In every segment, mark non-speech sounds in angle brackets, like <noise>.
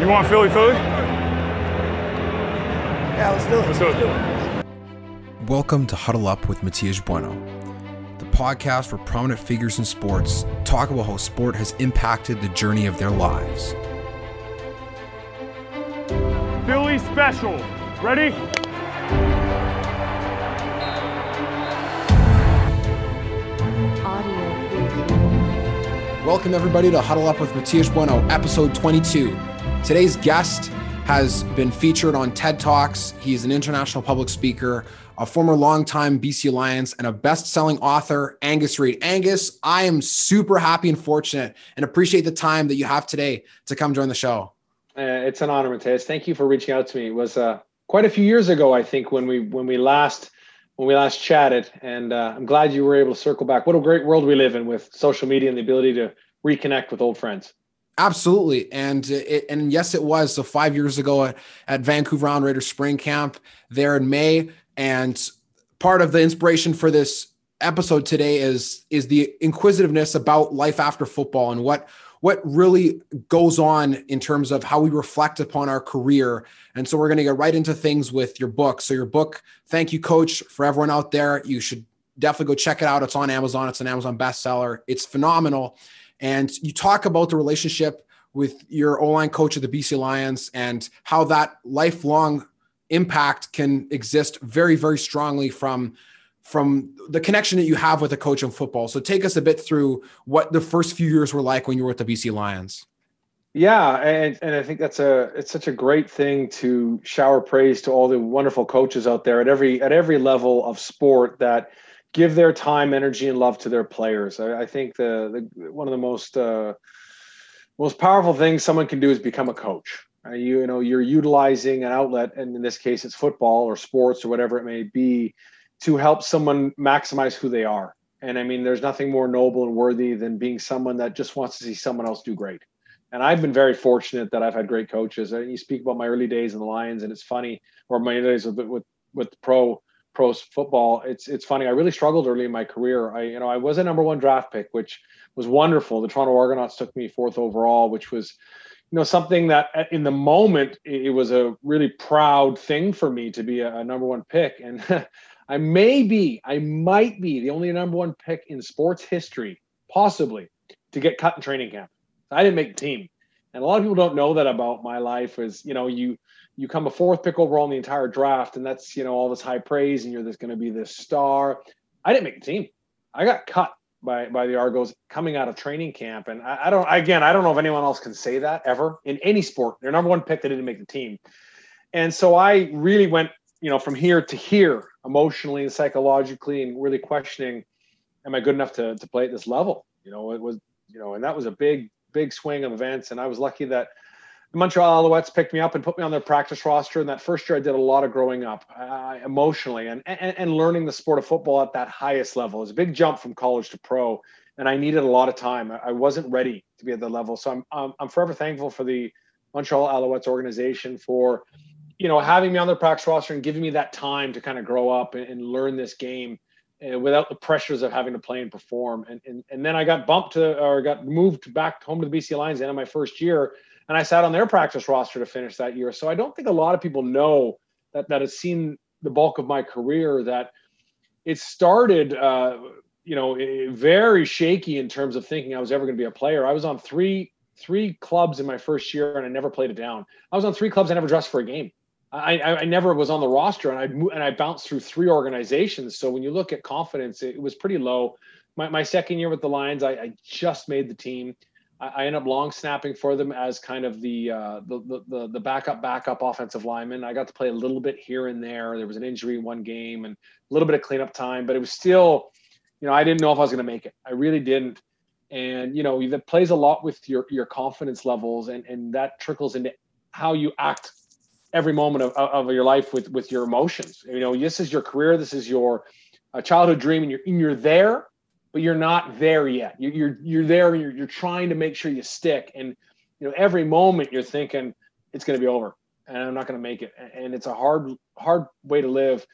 You want Philly Philly? Yeah, let's do it. Let's do it. Welcome to Huddle Up with Matias Bueno, the podcast where prominent figures in sports talk about how sport has impacted the journey of their lives. Philly special. Ready? Audio. Welcome, everybody, to Huddle Up with Matias Bueno, episode 22. Today's guest has been featured on TED Talks. He's an international public speaker, a former longtime BC Lions, and a best selling author, Angus Reid. Angus, I am super happy and fortunate and appreciate the time that you have today to come join the show. Uh, it's an honor, Matias. Thank you for reaching out to me. It was uh, quite a few years ago, I think, when we when we last when we last chatted, and uh, I'm glad you were able to circle back. What a great world we live in with social media and the ability to reconnect with old friends. Absolutely, and it, and yes, it was. So five years ago at, at Vancouver Island Raiders spring camp there in May, and part of the inspiration for this episode today is is the inquisitiveness about life after football and what what really goes on in terms of how we reflect upon our career. And so we're going to get right into things with your book. So your book, thank you, Coach, for everyone out there. You should definitely go check it out. It's on Amazon. It's an Amazon bestseller. It's phenomenal. And you talk about the relationship with your O-line coach of the BC Lions and how that lifelong impact can exist very, very strongly from from the connection that you have with a coach in football. So take us a bit through what the first few years were like when you were with the BC Lions. Yeah, and and I think that's a it's such a great thing to shower praise to all the wonderful coaches out there at every at every level of sport that give their time, energy, and love to their players. I, I think the, the one of the most uh, most powerful things someone can do is become a coach. Uh, you, you know, you're utilizing an outlet, and in this case, it's football or sports or whatever it may be, to help someone maximize who they are. And I mean, there's nothing more noble and worthy than being someone that just wants to see someone else do great. And I've been very fortunate that I've had great coaches. And you speak about my early days in the Lions, and it's funny, or my days with with, with the pro pro football. It's it's funny. I really struggled early in my career. I you know I was a number one draft pick, which was wonderful. The Toronto Argonauts took me fourth overall, which was you know something that uh, in the moment it was a really proud thing for me to be a, number one pick and <laughs> i may be i might be the only number one pick in sports history possibly to get cut in training camp i didn't make the team and a lot of people don't know that about my life is you know you you come a fourth pick overall in the entire draft and that's you know all this high praise and you're this going to be this star i didn't make the team i got cut by by the Argos coming out of training camp. And I, I, don't again, I don't know if anyone else can say that ever in any sport. Their number one pick, they didn't make the team. And so I really went, you know, from here to here emotionally and psychologically and really questioning, am I good enough to to play at this level? You know, it was, you know, and that was a big, big swing of events. And I was lucky that the Montreal Alouettes picked me up and put me on their practice roster. And that first year, I did a lot of growing up uh, emotionally and, and, and learning the sport of football at that highest level. It was a big jump from college to pro, and I needed a lot of time. I wasn't ready to be at that level, so I'm um, I'm forever thankful for the Montreal Alouettes organization for you know having me on their practice roster and giving me that time to kind of grow up and, and learn this game. Uh, without the pressures of having to play and perform, and, and and then I got bumped to or got moved back home to the BC Lions the end of my first year, and I sat on their practice roster to finish that year. So I don't think a lot of people know that that has seen the bulk of my career that it started uh, you know very shaky in terms of thinking I was ever going to be a player. I was on three three clubs in my first year and I never played it down. I was on three clubs I never dressed for a game. I, I, never was on the roster and I and I bounced through three organizations. So when you look at confidence, it, was pretty low. My, my second year with the Lions, I, I just made the team. I, end up long snapping for them as kind of the, uh, the, the the backup backup offensive lineman. I got to play a little bit here and there. There was an injury in one game and a little bit of cleanup time, but it was still, you know, I didn't know if I was going to make it. I really didn't. And you know, that plays a lot with your your confidence levels, and and that trickles into how you act every moment of, of your life with with your emotions. You know, this is your career. This is your uh, childhood dream, and you're and you're there but you're not there yet. You're you're, you're there. And you're, you're trying to make sure you stick, and you know every moment you're thinking it's going to be over, and I'm not going to make it, and it's a hard hard way to live.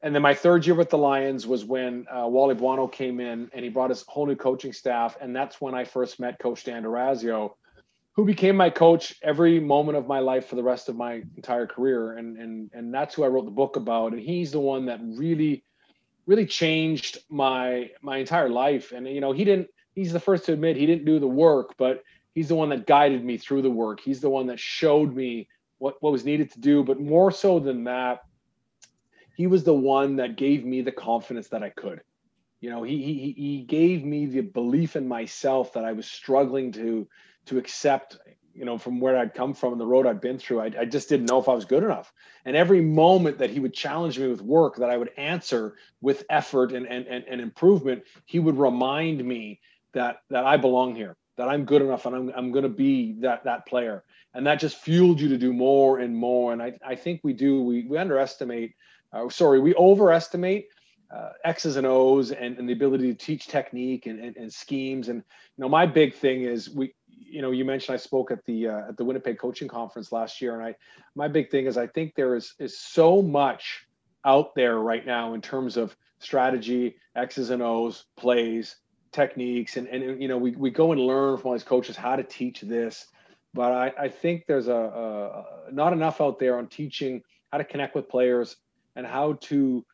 And then my third year with the Lions was when uh, Wally Buono came in, and he brought his whole new coaching staff, and that's when I first met Coach Dan Dorazio, who became my coach every moment of my life for the rest of my entire career and and and that's who I wrote the book about and he's the one that really really changed my my entire life. And you know he didn't he's the first to admit he didn't do the work but he's the one that guided me through the work. He's the one that showed me what what was needed to do. But more so than that he was the one that gave me the confidence that I could. You know he he he gave me the belief in myself that I was struggling to to accept you know from where i'd come from and the road i'd been through I, I, just didn't know if i was good enough. And every moment that he would challenge me with work that i would answer with effort and and, and, and improvement he would remind me that that i belong here that i'm good enough and i'm, I'm going to be that that player. And that just fueled you to do more and more. And i, I think we do we, we underestimate uh, sorry we overestimate uh, X's and O's and, and the ability to teach technique and, and, and schemes. And, you know, my big thing is we, you know, you mentioned I spoke at the uh, at the Winnipeg Coaching Conference last year, and I my big thing is I think there is is so much out there right now in terms of strategy, X's and O's, plays, techniques, and and you know we we go and learn from all these coaches how to teach this, but I I think there's a, a not enough out there on teaching how to connect with players and how to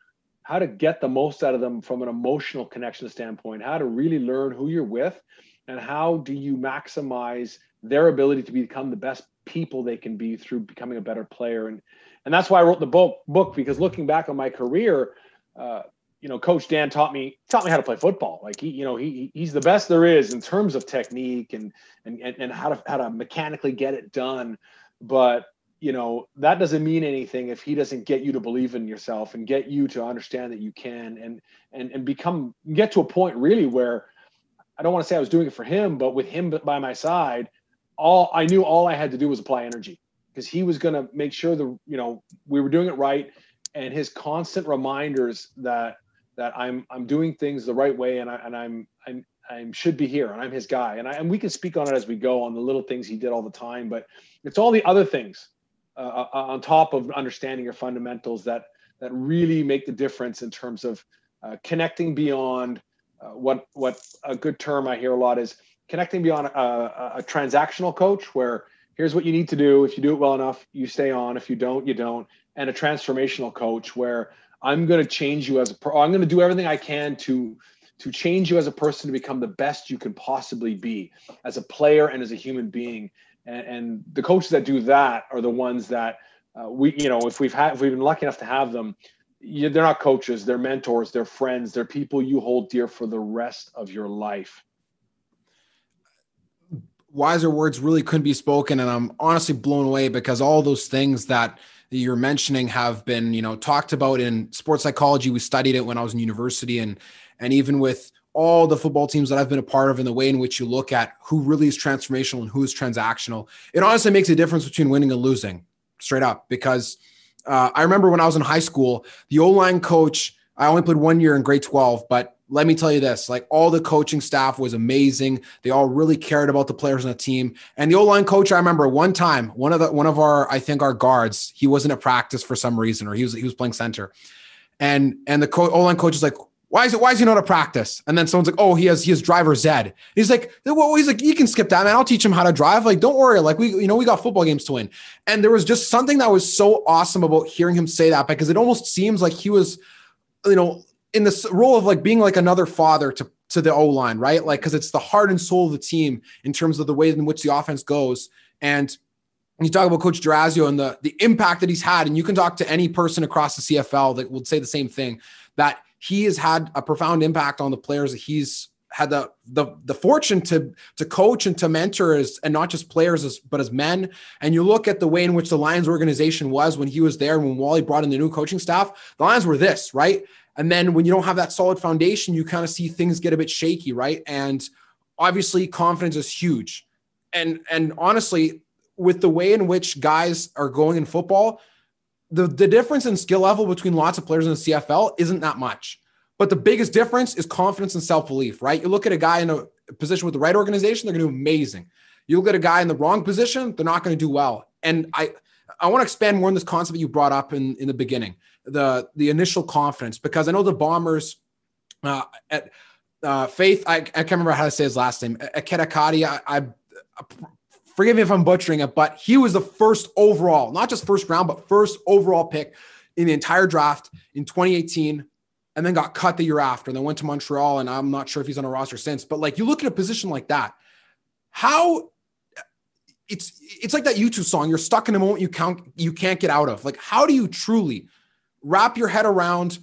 how to get the most out of them from an emotional connection standpoint, how to really learn who you're with and how do you maximize their ability to become the best people they can be through becoming a better player? And and that's why I wrote the book book because looking back on my career uh, you know coach Dan taught me taught me how to play football. Like he you know he he's the best there is in terms of technique and and and, and how to how to mechanically get it done. But you know that doesn't mean anything if he doesn't get you to believe in yourself and get you to understand that you can and and and become get to a point really where I don't want to say I was doing it for him, but with him by my side, all I knew all I had to do was apply energy. Because he was going to make sure the you know we were doing it right, and his constant reminders that that I'm I'm doing things the right way and I and I'm I'm I should be here and I'm his guy and I and we can speak on it as we go on the little things he did all the time, but it's all the other things uh, uh on top of understanding your fundamentals that that really make the difference in terms of uh, connecting beyond uh, what what a good term I hear a lot is connecting beyond a, a, a, transactional coach where here's what you need to do. If you do it well enough you stay on. If you don't you don't. And a transformational coach where i'm going to change you as a pro i'm going to do everything i can to to change you as a person to become the best you can possibly be as a player and as a human being. And, and the coaches that do that are the ones that uh, we you know if we've had if we've been lucky enough to have them you, they're not coaches, they're mentors, they're friends, they're people you hold dear for the rest of your life. Wiser words really couldn't be spoken, and I'm honestly blown away because all those things that you're mentioning have been, you know, talked about in sports psychology. We studied it when I was in university, and and even with all the football teams that I've been a part of, and the way in which you look at who really is transformational and who is transactional, it honestly makes a difference between winning and losing, straight up, because uh, I remember when I was in high school, the O line coach, I only played one year in grade 12, but let me tell you this like all the coaching staff was amazing. They all really cared about the players on the team. And the O line coach, I remember one time, one of the one of our, I think our guards, he wasn't at practice for some reason, or he was he was playing center. And and the O line coach is like, why is it? Why is he not at practice? And then someone's like, "Oh, he has he has driver's ed." He's like, "Well, he's like, you can skip that, man. I'll teach him how to drive. Like, don't worry. Like, we you know we got football games to win." And there was just something that was so awesome about hearing him say that because it almost seems like he was, you know, in this role of like being like another father to to the O line, right? Like, because it's the heart and soul of the team in terms of the way in which the offense goes. And you talk about Coach Dorazio and the the impact that he's had, and you can talk to any person across the CFL that would say the same thing that he has had a profound impact on the players that he's had the the the fortune to to coach and to mentor as and not just players as but as men. And you look at the way in which the Lions organization was when he was there when Wally brought in the new coaching staff the Lions were this right? And then when you don't have that solid foundation you kind of see things get a bit shaky right? And obviously confidence is huge. And and honestly with the way in which guys are going in football the, the difference in skill level between lots of players in the CFL isn't that much. But the biggest difference is confidence and self belief, right? You look at a guy in a position with the right organization, they're going to do amazing. You look at a guy in the wrong position, they're not going to do well. And I, I want to expand more on this concept you brought up in, in the beginning, the the initial confidence, because I know the Bombers uh, at uh, Faith, I, I can't remember how to say his last name, Ekakitie, I, I forgive me if I'm butchering it, but he was the first overall, not just first round, but first overall pick in the entire draft in 2018 and then got cut the year after and then went to Montreal. And I'm not sure if he's on a roster since, but like you look at a position like that, how it's it's like that U2 song. You're stuck in a moment you can't you can't get out of. Like, how do you truly wrap your head around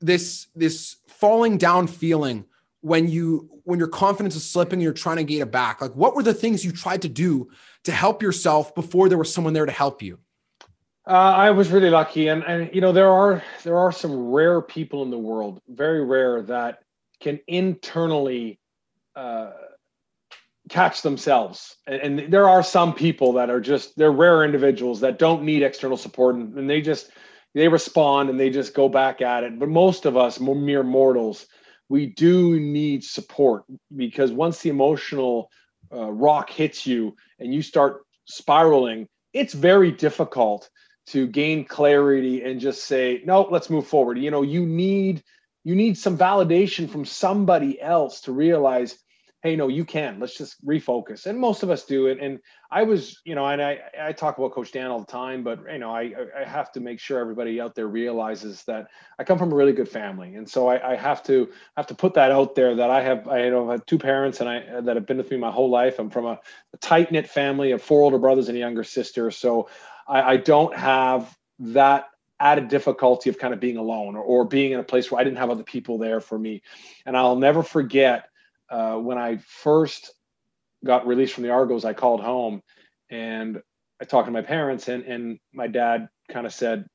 this this falling down feeling when you when your confidence is slipping you're trying to get it back? Like, what were the things you tried to do to help yourself before there was someone there to help you? Uh, I was really lucky, and and you know there are there are some rare people in the world, very rare, that can internally uh, catch themselves. And, and, there are some people that are just they're rare individuals that don't need external support, and, and they just they respond and they just go back at it. But most of us, mere mortals, we do need support because once the emotional uh, rock hits you and you start spiraling, it's very difficult to gain clarity and just say no let's move forward. You know you need you need some validation from somebody else to realize hey no you can let's just refocus. And most of us do it. And i was you know and i i talk about coach dan all the time but you know i i have to make sure everybody out there realizes that i come from a really good family. And so i, I have to have to put that out there that i have i you know have two parents and i that have been with me my whole life. I'm from a, a tight knit family of four older brothers and a younger sister. So I, I don't have that added difficulty of kind of being alone or, or, being in a place where I didn't have other people there for me. And I'll never forget uh, when I first got released from the Argos, I called home and I talked to my parents and, and my dad kind of said,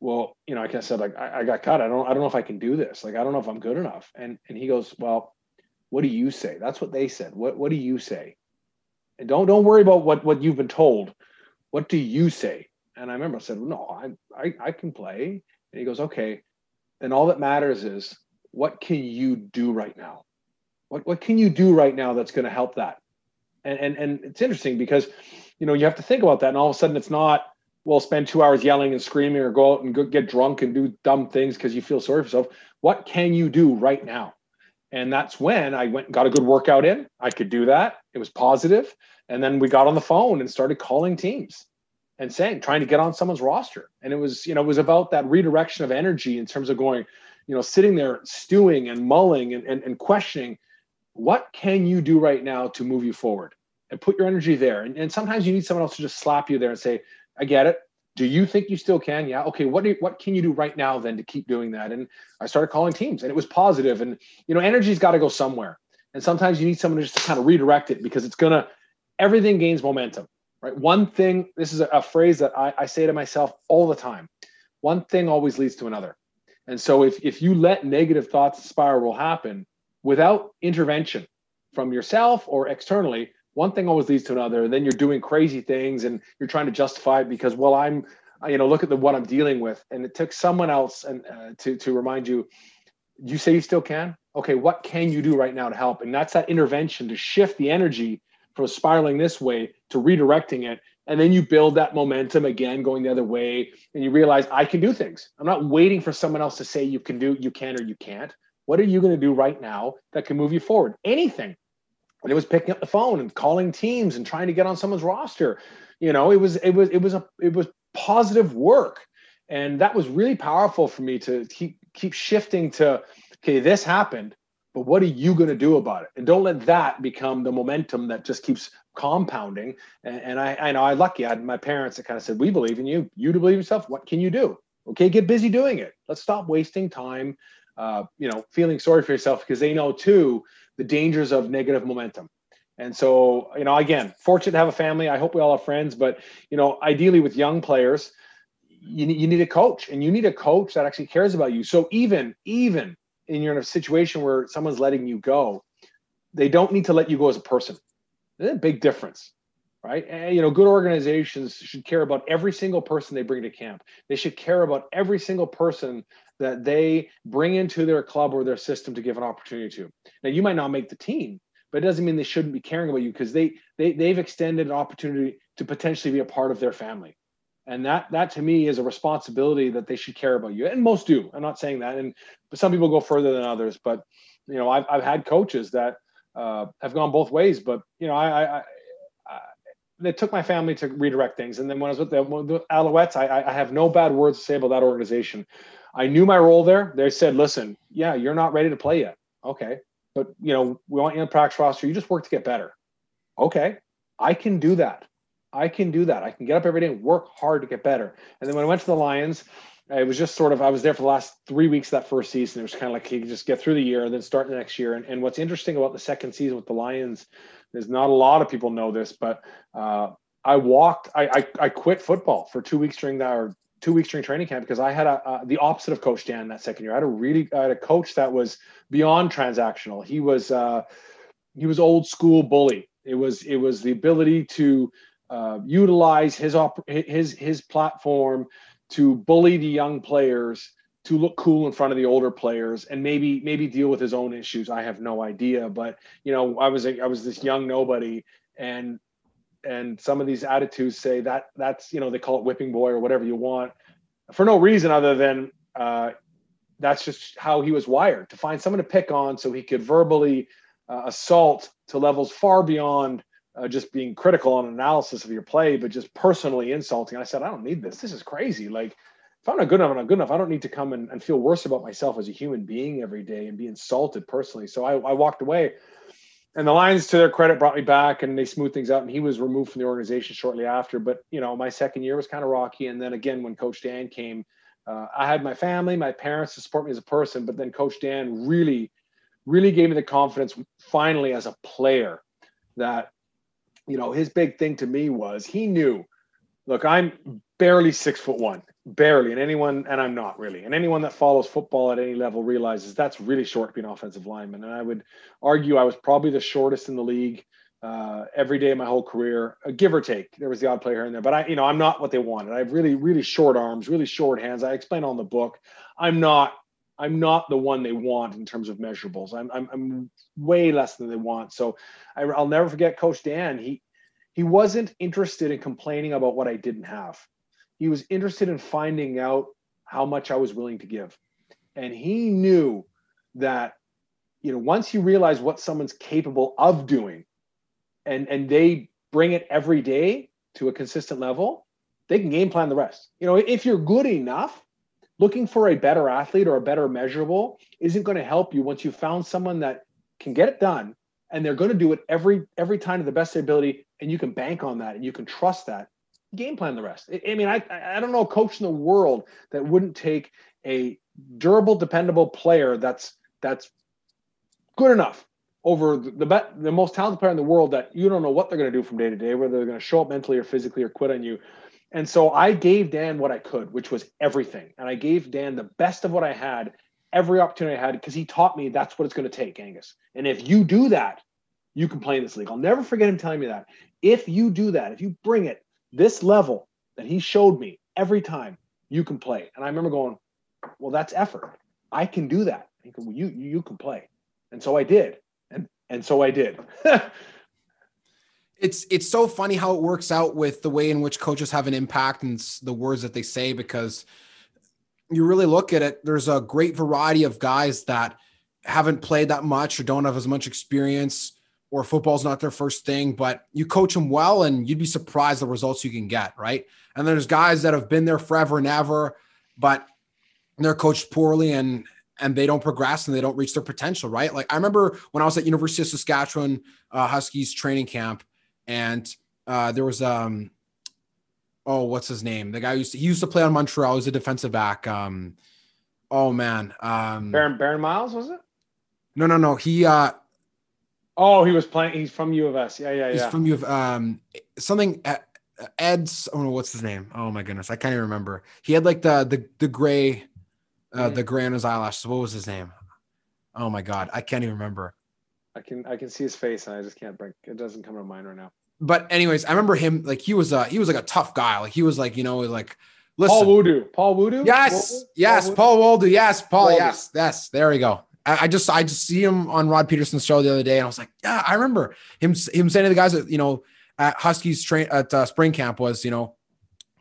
well, you know, I kind of said like, I, I got cut. I don't, I don't know if I can do this. Like, I don't know if I'm good enough. And, and he goes, well, what do you say? That's what they said. What, what do you say? And don't, don't worry about what, what you've been told what do you say? And I remember I said, no, I, I, I can play. And he goes, okay. Then all that matters is what can you do right now? What, what can you do right now that's going to help that? And, and, and it's interesting because, you know, you have to think about that. And all of a sudden it's not, well, spend two hours yelling and screaming or go out and go, get drunk and do dumb things because you feel sorry for yourself. What can you do right now? And that's when I went and got a good workout in. I could do that. It was positive. And then we got on the phone and started calling teams and saying, trying to get on someone's roster. And it was, you know, it was about that redirection of energy in terms of going, you know, sitting there stewing and mulling and, and, and questioning, what can you do right now to move you forward? And put your energy there. And, and sometimes you need someone else to just slap you there and say, I get it. Do you think you still can? Yeah. Okay. What do what can you do right now then to keep doing that? And I started calling teams, and it was positive. And you know, energy's got to go somewhere. And sometimes you need someone to just kind of redirect it because it's gonna everything gains momentum right? One thing, this is a, a phrase that I, I say to myself all the time one thing always leads to another. And so if, if you let negative thoughts spiral happen without intervention from yourself or externally, one thing always leads to another. And then you're doing crazy things and you're trying to justify it because, well, I'm, you know, look at the what I'm dealing with. And it took someone else and uh, to, to remind you, you say you still can? Okay, what can you do right now to help? And that's that intervention to shift the energy from spiraling this way to redirecting it and then you build that momentum again going the other way and you realize i can do things i'm not waiting for someone else to say you can do you can or you can't what are you going to do right now that can move you forward anything and it was picking up the phone and calling teams and trying to get on someone's roster you know it was it was it was a it was positive work and that was really powerful for me to keep keep shifting to okay this happened but what are you going to do about it? And don't let that become the momentum that just keeps compounding. And, and I, I know I lucky. I had my parents that kind of said, "We believe in you. You to believe yourself. What can you do? Okay, get busy doing it. Let's stop wasting time. Uh, you know, feeling sorry for yourself because they know too the dangers of negative momentum. And so, you know, again, fortunate to have a family. I hope we all have friends, but you know, ideally with young players, you need, you need a coach, and you need a coach that actually cares about you. So even even and you're in a situation where someone's letting you go, they don't need to let you go as a person. There's a big difference, right? And, you know, good organizations should care about every single person they bring to camp. They should care about every single person that they bring into their club or their system to give an opportunity to. Now, you might not make the team, but it doesn't mean they shouldn't be caring about you because they they they've extended an opportunity to potentially be a part of their family and that that to me is a responsibility that they should care about you and most do i'm not saying that and some people go further than others but you know i've, I've had coaches that uh, have gone both ways but you know I, I, I it took my family to redirect things. And then when I was with the, the Alouettes, I, I have no bad words to say about that organization. I knew my role there. They said, listen, yeah, you're not ready to play yet. Okay. But, you know, we want you the practice roster. You just work to get better. Okay. I can do that. I can do that. I can get up every day and work hard to get better. And then when I went to the Lions, it was just sort of I was there for the last three weeks that first season. It was kind of like you just get through the year and then start the next year. And, and what's interesting about the second season with the Lions is not a lot of people know this, but uh, I walked. I, I, I quit football for two weeks during that or two weeks during training camp because I had a, uh, the opposite of Coach Dan that second year. I had a really I had a coach that was beyond transactional. He was uh, he was old school bully. It was it was the ability to uh, utilize his op- his his platform to bully the young players to look cool in front of the older players and maybe maybe deal with his own issues i have no idea but you know i was a, i was this young nobody and and some of these attitudes say that that's you know they call it whipping boy or whatever you want for no reason other than uh, that's just how he was wired to find someone to pick on so he could verbally uh, assault to levels far beyond uh, just being critical on analysis of your play, but just personally insulting. I said, I don't need this. This is crazy. Like, if I'm not good enough, I'm not good enough. I don't need to come and, and feel worse about myself as a human being every day and be insulted personally. So I, I walked away. And the Lions, to their credit, brought me back and they smoothed things out. And he was removed from the organization shortly after. But, you know, my second year was kind of rocky. And then again, when Coach Dan came, uh, I had my family, my parents to support me as a person. But then Coach Dan really, really gave me the confidence finally as a player that you know, his big thing to me was he knew, look, I'm barely six foot one, barely. And anyone, and I'm not really. And anyone that follows football at any level realizes that's really short to be an offensive lineman. And I would argue I was probably the shortest in the league uh, every day of my whole career, uh, give or take. There was the odd player in there, but I, you know, I'm not what they wanted. I have really, really short arms, really short hands. I explain in the book. I'm not I'm not the one they want in terms of measurables. I'm I'm, I'm way less than they want. So I, will never forget Coach Dan. He he wasn't interested in complaining about what I didn't have. He was interested in finding out how much I was willing to give, and he knew that you know once you realize what someone's capable of doing, and and they bring it every day to a consistent level, they can game plan the rest. You know, if you're good enough looking for a better athlete or a better measurable isn't going to help you once you've found someone that can get it done and they're going to do it every every time to the best of their ability and you can bank on that and you can trust that game plan the rest i, mean i i don't know a coach in the world that wouldn't take a durable dependable player that's that's good enough over the the, the most talented player in the world that you don't know what they're going to do from day to day whether they're going to show up mentally or physically or quit on you and so I gave Dan what I could, which was everything. And I gave Dan the best of what I had, every opportunity I had, because he taught me that's what it's going to take, Angus. And if you do that, you can play in this league. I'll never forget him telling me that. If you do that, if you bring it this level that he showed me every time, you can play. And I remember going, well, that's effort. I can do that. He goes, well, you you can play. And so I did. And and so I did. <laughs> it's it's so funny how it works out with the way in which coaches have an impact and the words that they say because you really look at it there's a great variety of guys that haven't played that much or don't have as much experience or football's not their first thing but you coach them well and you'd be surprised the results you can get right? And there's guys that have been there forever and ever but they're coached poorly and and they don't progress and they don't reach their potential right? Like i remember when i was at university of saskatchewan uh, huskies training camp and uh, there was um oh what's his name? The guy used to, he used to play on Montreal. He was a defensive back. Um oh man um Barron Barron Miles was it? No no no. He uh oh he was playing he's from U of S yeah yeah yeah. he's from U of um something Ed's oh no what's his name oh my goodness I can't even remember he had like the the the gray uh mm-hmm. the gray on his eyelashes what was his name oh my god I can't even remember I can I can see his face and I just can't bring it doesn't come to mind right now. But anyways, I remember him like he was a he was like a tough guy. Like he was like, you know, like listen. Paul Woodoo. Paul Woodoo? Yes, yes, Paul Woodoo. Yes, Paul, yes, yes. There we go. I, I, just I just see him on Rod Pedersen's show the other day, and I was like, yeah, I remember him him saying to the guys that you know at Huskies train at uh, spring camp was, you know,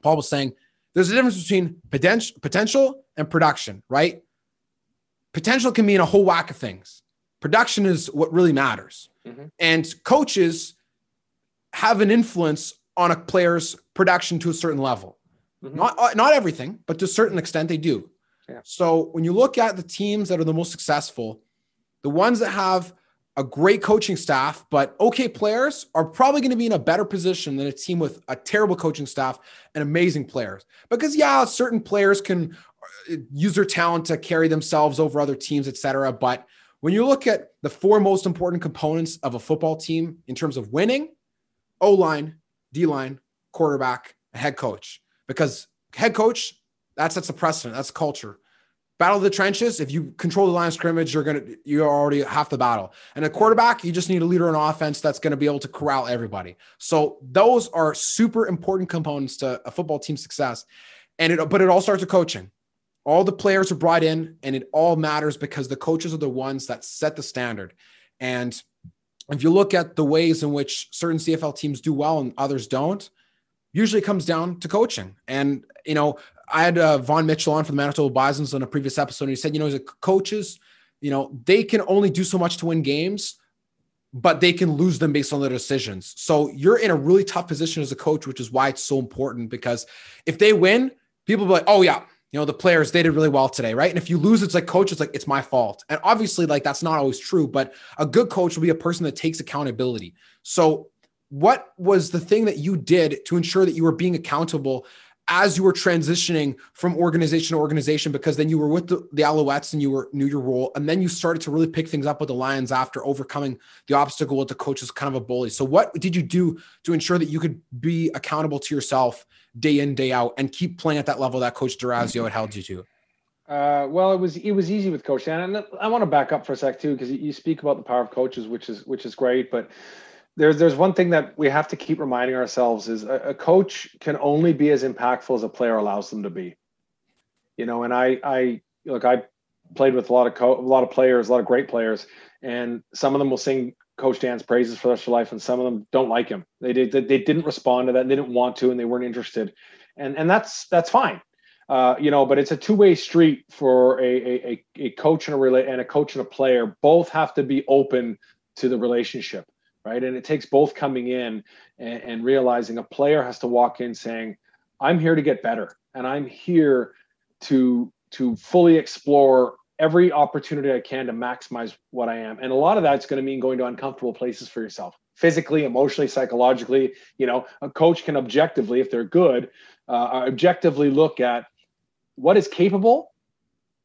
Paul was saying there's a difference between potential potential and production, right? Potential can mean a whole whack of things production is what really matters. Mm-hmm. And coaches have an influence on a player's production to a certain level. Mhm. Not uh, not everything, but to a certain extent they do. So when you look at the teams that are the most successful, the ones that have a great coaching staff but okay players are probably going to be in a better position than a team with a terrible coaching staff and amazing players. Because yeah, certain players can uh, use their talent to carry themselves over other teams, etc. But when you look at the four most important components of a football team in terms of winning, O line, D line, quarterback, head coach. Because head coach, that sets a precedent. That's culture. Battle of the trenches. If you control the line of scrimmage, you're gonna you're already half the battle. And a quarterback, you just need a leader in offense that's to be able to corral everybody. So those are super important components to a football team success. And it, but it all starts with coaching. All the players are brought in, and it all matters because the coaches are the ones that set the standard. And if you look at the ways in which certain CFL teams do well and others don't, usually comes down to coaching. And, you know, I had uh, Vaughn Mitchell on for the Manitoba Bisons on a previous episode. And he said, you know, as a coaches, you know, they can only do so much to win games, but they can lose them based on their decisions. So you're in a really tough position as a coach, which is why it's so important because if they win, people be like, oh, yeah, you know, the players, they did really well today, right? And if you lose, it's like, coach, it's like, it's my fault. And obviously, like, that's not always true, but a good coach will be a person that takes accountability. So, what was the thing that you did to ensure that you were being accountable as you were transitioning from organization to organization? Because then you were with the, the Alouettes and you were knew your role, and then you started to really pick things up with the Lions after overcoming the obstacle with the coach as kind of a bully. So, what did you do to ensure that you could be accountable to yourself day in day out and keep playing at that level that Coach Dorazio had held you to? Uh, well, it was it was easy with Coach Dan, and I want to back up for a sec too because you speak about the power of coaches, which is which is great. But there's there's one thing that we have to keep reminding ourselves is a, a coach can only be as impactful as a player allows them to be. You know, and I I look I played with a lot of co- a lot of players, a lot of great players, and some of them will sing Coach Dan's praises for the rest of life, and some of them don't like him. They did they didn't respond to that, they didn't want to, and they weren't interested, and and that's that's fine. Uh, you know, but it's a two-way street for a, a, a coach and a relate and a coach and a player. Both have to be open to the relationship, right? And it takes both coming in and, and realizing a player has to walk in saying, "I'm here to get better, and I'm here to to fully explore every opportunity I can to maximize what I am." And a lot of that's going to mean going to uncomfortable places for yourself, physically, emotionally, psychologically. You know, a coach can objectively, if they're good, uh, objectively look at what is capable,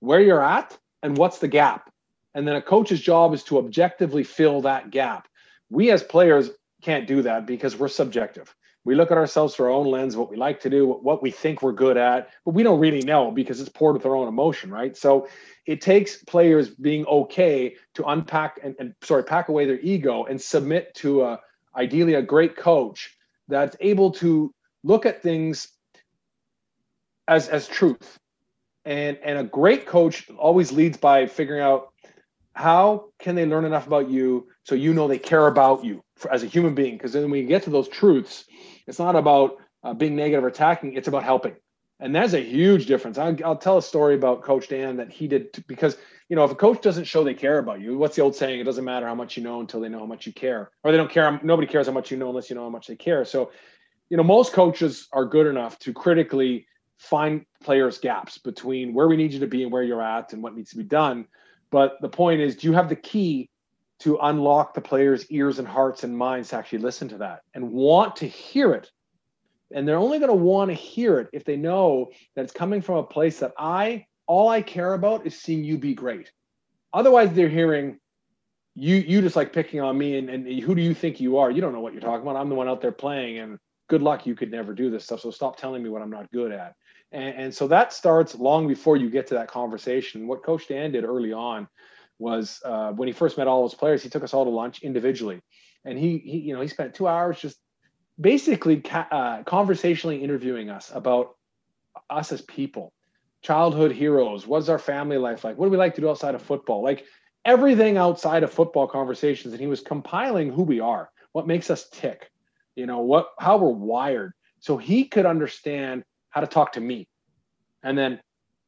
where you're at, and what's the gap. And then a coach's job is to objectively fill that gap. We as players can't do that because we're subjective. We look at ourselves through our own lens, what we like to do, what we think we're good at, but we don't really know because it's poured with our own emotion, right? So it takes players being okay to unpack and, and sorry, pack away their ego and submit to a ideally a great coach that's able to look at things as as truth and and a great coach always leads by figuring out how can they learn enough about you so you know they care about you for, as a human being? Because then when you get to those truths it's not about uh, being negative or attacking it's about helping. And that's a huge difference. I'll, I'll tell a story about coach dan that he did t- because you know if a coach doesn't show they care about you what's the old saying? It doesn't matter how much you know until they know how much you care. Or they don't care nobody cares how much you know unless you know how much they care. So you know most coaches are good enough to critically find players gaps between where we need you to be and where you're at and what needs to be done but the point is do you have the key to unlock the players ears and hearts and minds to actually listen to that and want to hear it? And they're only going to want to hear it if they know that it's coming from a place that i all i care about is seeing you be great. Otherwise they're hearing you you just like picking on me and, and who do you think you are? You don't know what you're talking about. I'm the one out there playing and good luck you could never do this stuff so stop telling me what i'm not good at and, and, so that starts long before you get to that conversation. What Coach Dan did early on was uh, when he first met all his players, he took us all to lunch individually, and he, he you know, he spent two hours just basically ca- uh, conversationally interviewing us about us as people, childhood heroes. What's our family life like? What do we like to do outside of football? Like everything outside of football conversations, and he was compiling who we are, what makes us tick, you know, what how we're wired, so he could understand how to talk to me, and then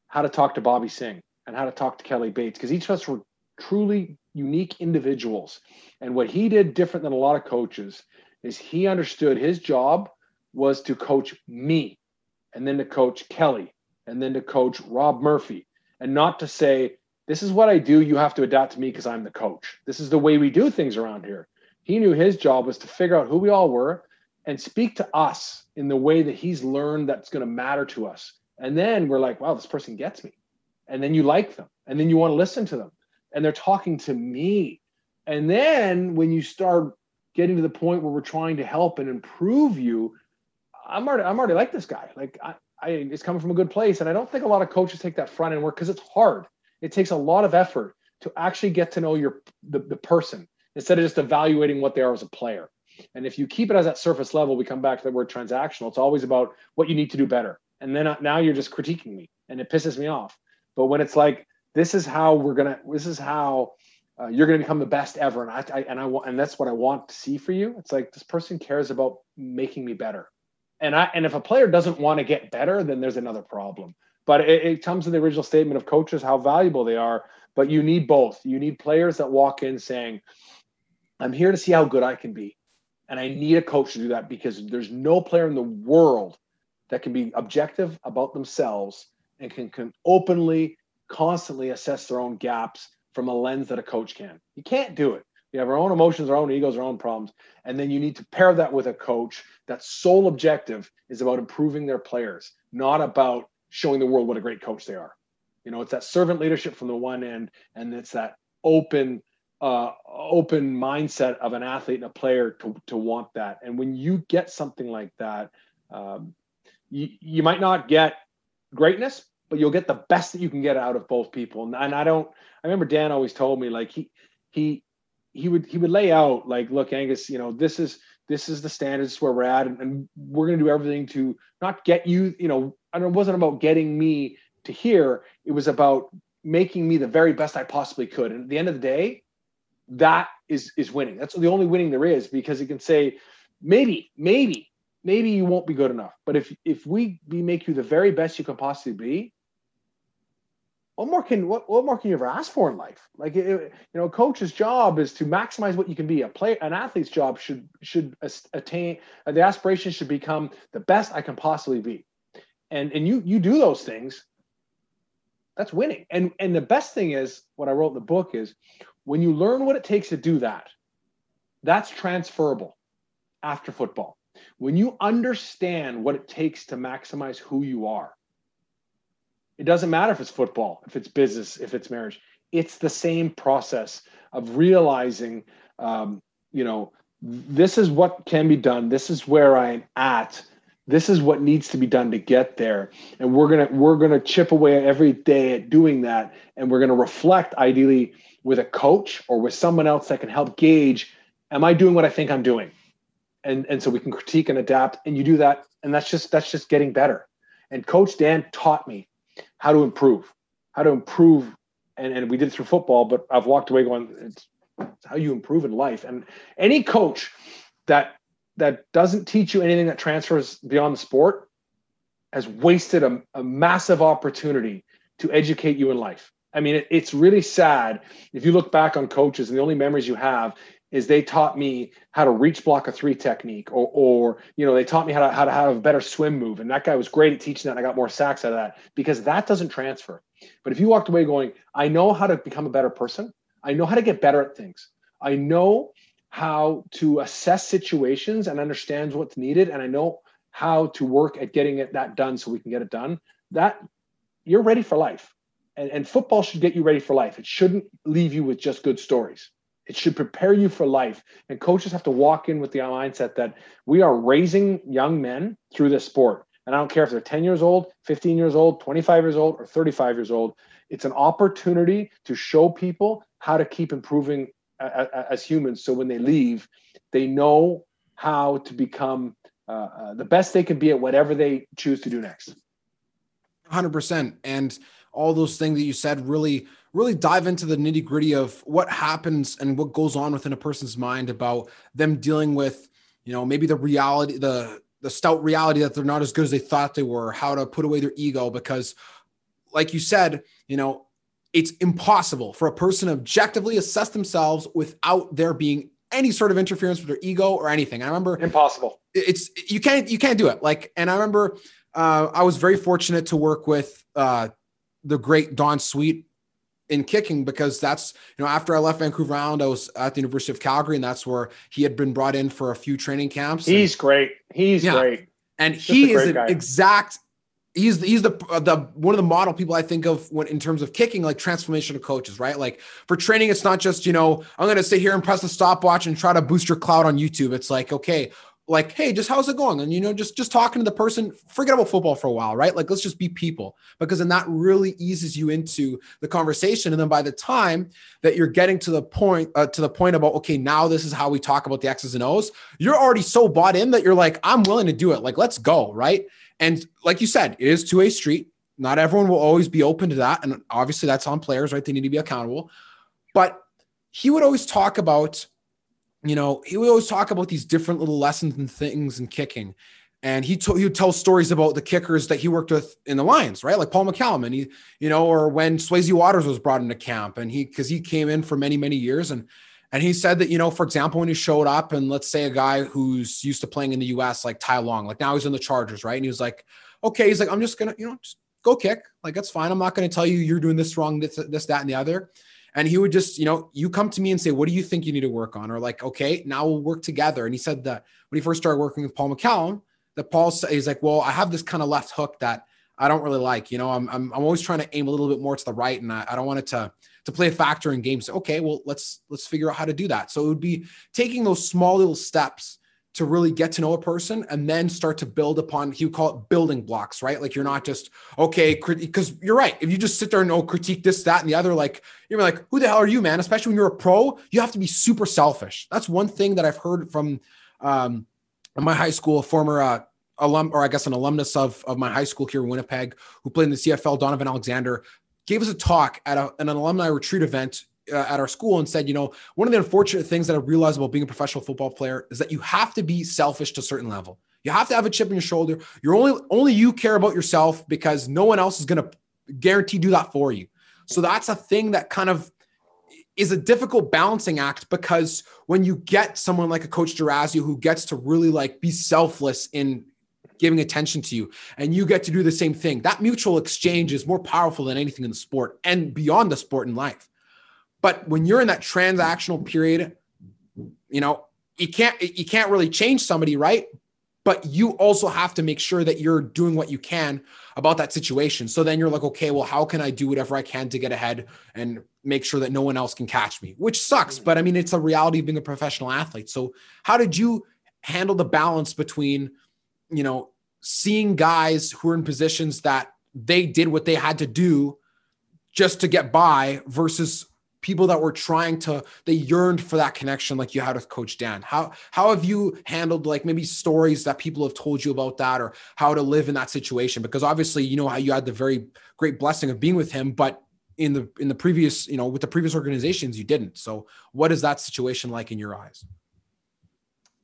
how to talk to Bobby Singh and how to talk to Kelly Bates because each of us were truly unique individuals. And what he did different than a lot of coaches is he understood his job was to coach me and then to coach Kelly and then to coach Rob Murphy and not to say, this is what I do. You have to adapt to me because I'm the coach. This is the way we do things around here. He knew his job was to figure out who we all were and speak to us in the way that he's learned that's going to matter to us. And then we're like, wow, this person gets me. And then you like them and then you want to listen to them and they're talking to me. And then when you start getting to the point where we're trying to help and improve you, I'm already, I'm already like this guy. Like I, I, it's coming from a good place. And I don't think a lot of coaches take that front end work because it's hard. It takes a lot of effort to actually get to know your the, the person instead of just evaluating what they are as a player. And if you keep it as that surface level, we come back to the word transactional. It's always about what you need to do better. And then uh, now you're just critiquing me and it pisses me off. But when it's like, this is how we're going to, this is how uh, you're going to become the best ever. And I, I, and I want, and that's what I want to see for you. It's like, this person cares about making me better. And I, and if a player doesn't want to get better, then there's another problem. But it, it comes to the original statement of coaches, how valuable they are. But you need both. You need players that walk in saying, I'm here to see how good I can be. And I need a coach to do that because there's no player in the world that can be objective about themselves and can, can openly, constantly assess their own gaps from a lens that a coach can. You can't do it. We have our own emotions, our own egos, our own problems. And then you need to pair that with a coach that sole objective is about improving their players, not about showing the world what a great coach they are. You know, it's that servant leadership from the one end, and it's that open, uh, open mindset of an athlete and a player to, to want that. And when you get something like that, um, you, you might not get greatness, but you'll get the best that you can get out of both people. And, and I don't, I remember Dan always told me like he, he, he would, he would lay out like, look, Angus, you know, this is, this is the standards where we're at. And, and we're going to do everything to not get you, you know, and it wasn't about getting me to here. It was about making me the very best I possibly could. And at the end of the day, that is is winning. That's the only winning there is because it can say, maybe, maybe, maybe you won't be good enough. But if if we we make you the very best you can possibly be, what more can what, what more can you ever ask for in life? Like it, you know, a coach's job is to maximize what you can be. A player, an athlete's job should should attain the aspiration should become the best I can possibly be. And and you you do those things, that's winning. And and the best thing is what I wrote in the book is when you learn what it takes to do that, that's transferable after football. When you understand what it takes to maximize who you are, it doesn't matter if it's football, if it's business, if it's marriage. It's the same process of realizing, um, you know, this is what can be done. This is where I'm at this is what needs to be done to get there. And we're going to we're going to chip away every day at doing that. And we're going to reflect ideally with a coach or with someone else that can help gauge am i doing what i think i'm doing? And and so we can critique and adapt. And you do that and that's just that's just getting better. And coach dan taught me how to improve how to improve. And, and we did it through football but i've walked away going it's, it's how you improve in life. And any coach that that doesn't teach you anything that transfers beyond the sport has wasted a, a massive opportunity to educate you in life. I mean, it, it's really sad if you look back on coaches and the only memories you have is they taught me how to reach block a three technique or, or you know, they taught me how to, how to have a better swim move. And that guy was great at teaching that. And I got more sacks out of that because that doesn't transfer. But if you walked away going, I know how to become a better person. I know how to get better at things. I know how to assess situations and understands what's needed and i know how to work at getting it that done so we can get it done that you're ready for life. And, and football should get you ready for life. It shouldn't leave you with just good stories. It should prepare you for life. And coaches have to walk in with the mindset that we are raising young men through this sport. And i don't care if they're 10 years old 15 years old 25 years old or 35 years old. It's an opportunity to show people how to keep improving as humans. So when they leave, they know how to become uh, uh, the best they can be at whatever they choose to do next. 100%. And all those things that you said really, really dive into the nitty gritty of what happens and what goes on within a person's mind about them dealing with, you know, maybe the reality, the, the stout reality that they're not as good as they thought they were, how to put away their ego. Because, like you said, you know, it's impossible for a person to objectively assess themselves without there being any sort of interference with their ego or anything. I remember impossible. it's you can't you can't do it. Like, and I remember uh, I was very fortunate to work with uh, the great Don Sweet in kicking because that's you know after I left Vancouver Island, I was at the University of Calgary, and that's where he had been brought in for a few training camps. He's and, great. He's yeah. great. And Just he is an guy. exact he's he's the uh, the one of the model people I think of when in terms of kicking like transformational coaches, right? Like for training, it's not just you know I'm going to sit here and press the stopwatch and try to boost your cloud on YouTube. It's like okay, like hey, just how's it going? And you know just just talking to the person, forget about football for a while, right? Like let's just be people because then that really eases you into the conversation. And then by the time that you're getting to the point uh, to the point about okay, now this is how we talk about the X's and O's, you're already so bought in that you're like I'm willing to do it. Like let's go, right? And like you said, it is two a street. Not everyone will always be open to that. And obviously, that's on players, right? They need to be accountable. But he would always talk about, you know, he would always talk about these different little lessons and things and kicking. And he, told he would tell stories about the kickers that he worked with in the Lions, right? Like Paul McCallum. And he, you know, or when Swayze Waters was brought into camp and he, because he came in for many, many years. And and he said that, you know, for example, when he showed up and let's say a guy who's used to playing in the US, like Ty Long, like now he's in the Chargers, right? And he was like, okay, he's like, I'm just gonna, you know, just go kick. Like, that's fine. I'm not gonna tell you you're doing this wrong, this, this, that, and the other. And he would just, you know, you come to me and say, what do you think you need to work on? Or like, okay, now we'll work together. And he said that when he first started working with Paul McCallum, that Paul he's like, well, I have this kind of left hook that I don't really like. You know, I'm, I'm, I'm always trying to aim a little bit more to the right, and I, I don't want it to to play a factor in games. Okay, well, let's let's figure out how to do that. So it would be taking those small little steps to really get to know a person and then start to build upon would call it building blocks right like you're not just okay because you're right if you just sit there and oh critique this that and the other like you're like who the hell are you man especially when you're a pro you have to be super selfish that's one thing that i've heard from um my high school former uh alum or i guess an alumnus of, of my high school here in winnipeg who played in the cfl donovan alexander gave us a talk at a, an alumni retreat event uh, at our school and said, you know, one of the unfortunate things that I realized about being a professional football player is that you have to be selfish to a certain level. You have to have a chip on your shoulder. You're only only you care about yourself because no one else is going to guarantee do that for you. So that's a thing that kind of is a difficult balancing act because when you get someone like a coach Dorazio who gets to really like be selfless in giving attention to you and you get to do the same thing. That mutual exchange is more powerful than anything in the sport and beyond the sport in life. But when you're in that transactional period you know you can't you can't really change somebody right? But you also have to make sure that you're doing what you can about that situation. So then you're like okay well how can i do whatever i can to get ahead and make sure that no one else can catch me? Which sucks but i mean it's a reality of being a professional athlete. So how did you handle the balance between you know seeing guys who are in positions that they did what they had to do just to get by versus people that were trying to they yearned for that connection like you had with coach dan. How how have you handled like maybe stories that people have told you about that or how to live in that situation? Because obviously you know how you had the very great blessing of being with him but in the in the previous you know with the previous organizations you didn't. So what is that situation like in your eyes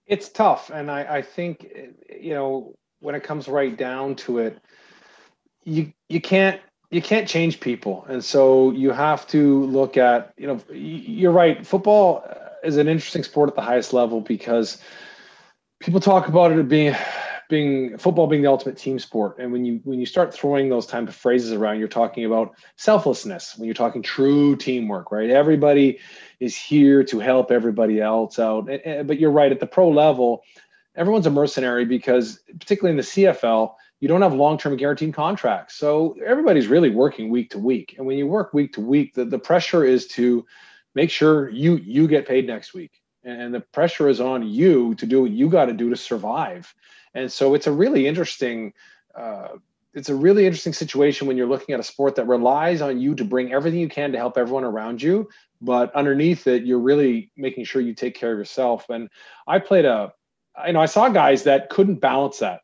it's tough and i i think you know when it comes right down to it, you you can't you can't change people, and so you have to look at you know you're right. Football is an interesting sport at the highest level because people talk about it being being football being the ultimate team sport and when you when you start throwing those type of phrases around you're talking about selflessness when you're talking true teamwork right everybody is here to help everybody else out but you're right at the pro level everyone's a mercenary because particularly in the CFL, you don't have long-term guaranteed contracts. So everybody's really working week to week. And when you work week to week, the, the pressure is to make sure you you get paid next week. And the pressure is on you to do what you got to do to survive. And so it's a really interesting uh, it's a really interesting situation when you're looking at a sport that relies on you to bring everything you can to help everyone around you but underneath it you're really making sure you take care of yourself and i played a you know, I saw guys that couldn't balance that,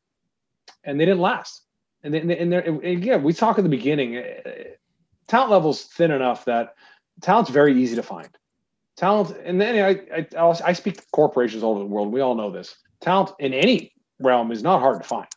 and they didn't last. And then, and, and again, we talk at the beginning. Eh, talent level's thin enough that talent's very easy to find. Talent, and then I, I, I speak to corporations all over the world. We all know this. Talent in any realm is not hard to find.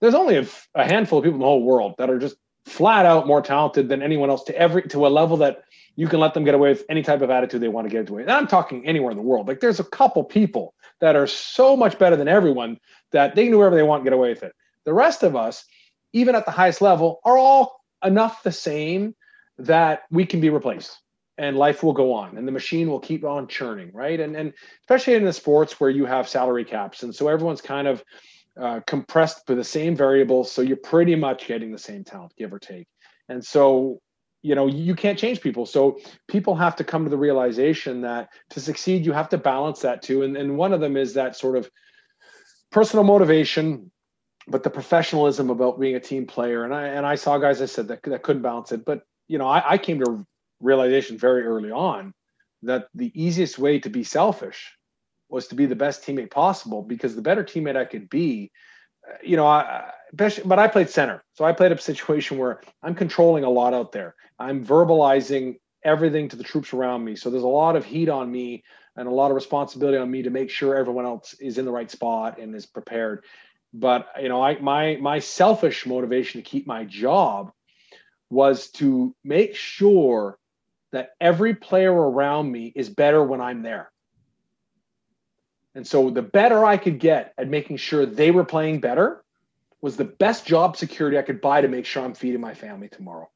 There's only a, a handful of people in the whole world that are just flat out more talented than anyone else to every to a level that you can let them get away with any type of attitude they want to get away. And I'm talking anywhere in the world. Like there's a couple people that are so much better than everyone that they can do whatever they want and get away with it. The rest of us, even at the highest level, are all enough the same that we can be replaced and life will go on and the machine will keep on churning, right? And and especially in the sports where you have salary caps. And so everyone's kind of uh, compressed for the same variables. So you're pretty much getting the same talent, give or take. And so you know you can't change people so people have to come to the realization that to succeed you have to balance that too and, and one of them is that sort of personal motivation but the professionalism about being a team player and i and i saw guys i said that, that couldn't balance it but you know I, I came to realization very early on that the easiest way to be selfish was to be the best teammate possible because the better teammate i could be you know, I, but I played center. So I played a <laughs> situation where I'm controlling a lot out there. I'm verbalizing everything to the troops around me. So there's a lot of heat on me and a lot of responsibility on me to make sure everyone else is in the right spot and is prepared. But you know, I my my selfish motivation to keep my job was to make sure that every player around me is better when I'm there. And so the better I could get at making sure they were playing better was the best job security I could buy to make sure I'm feeding my family tomorrow.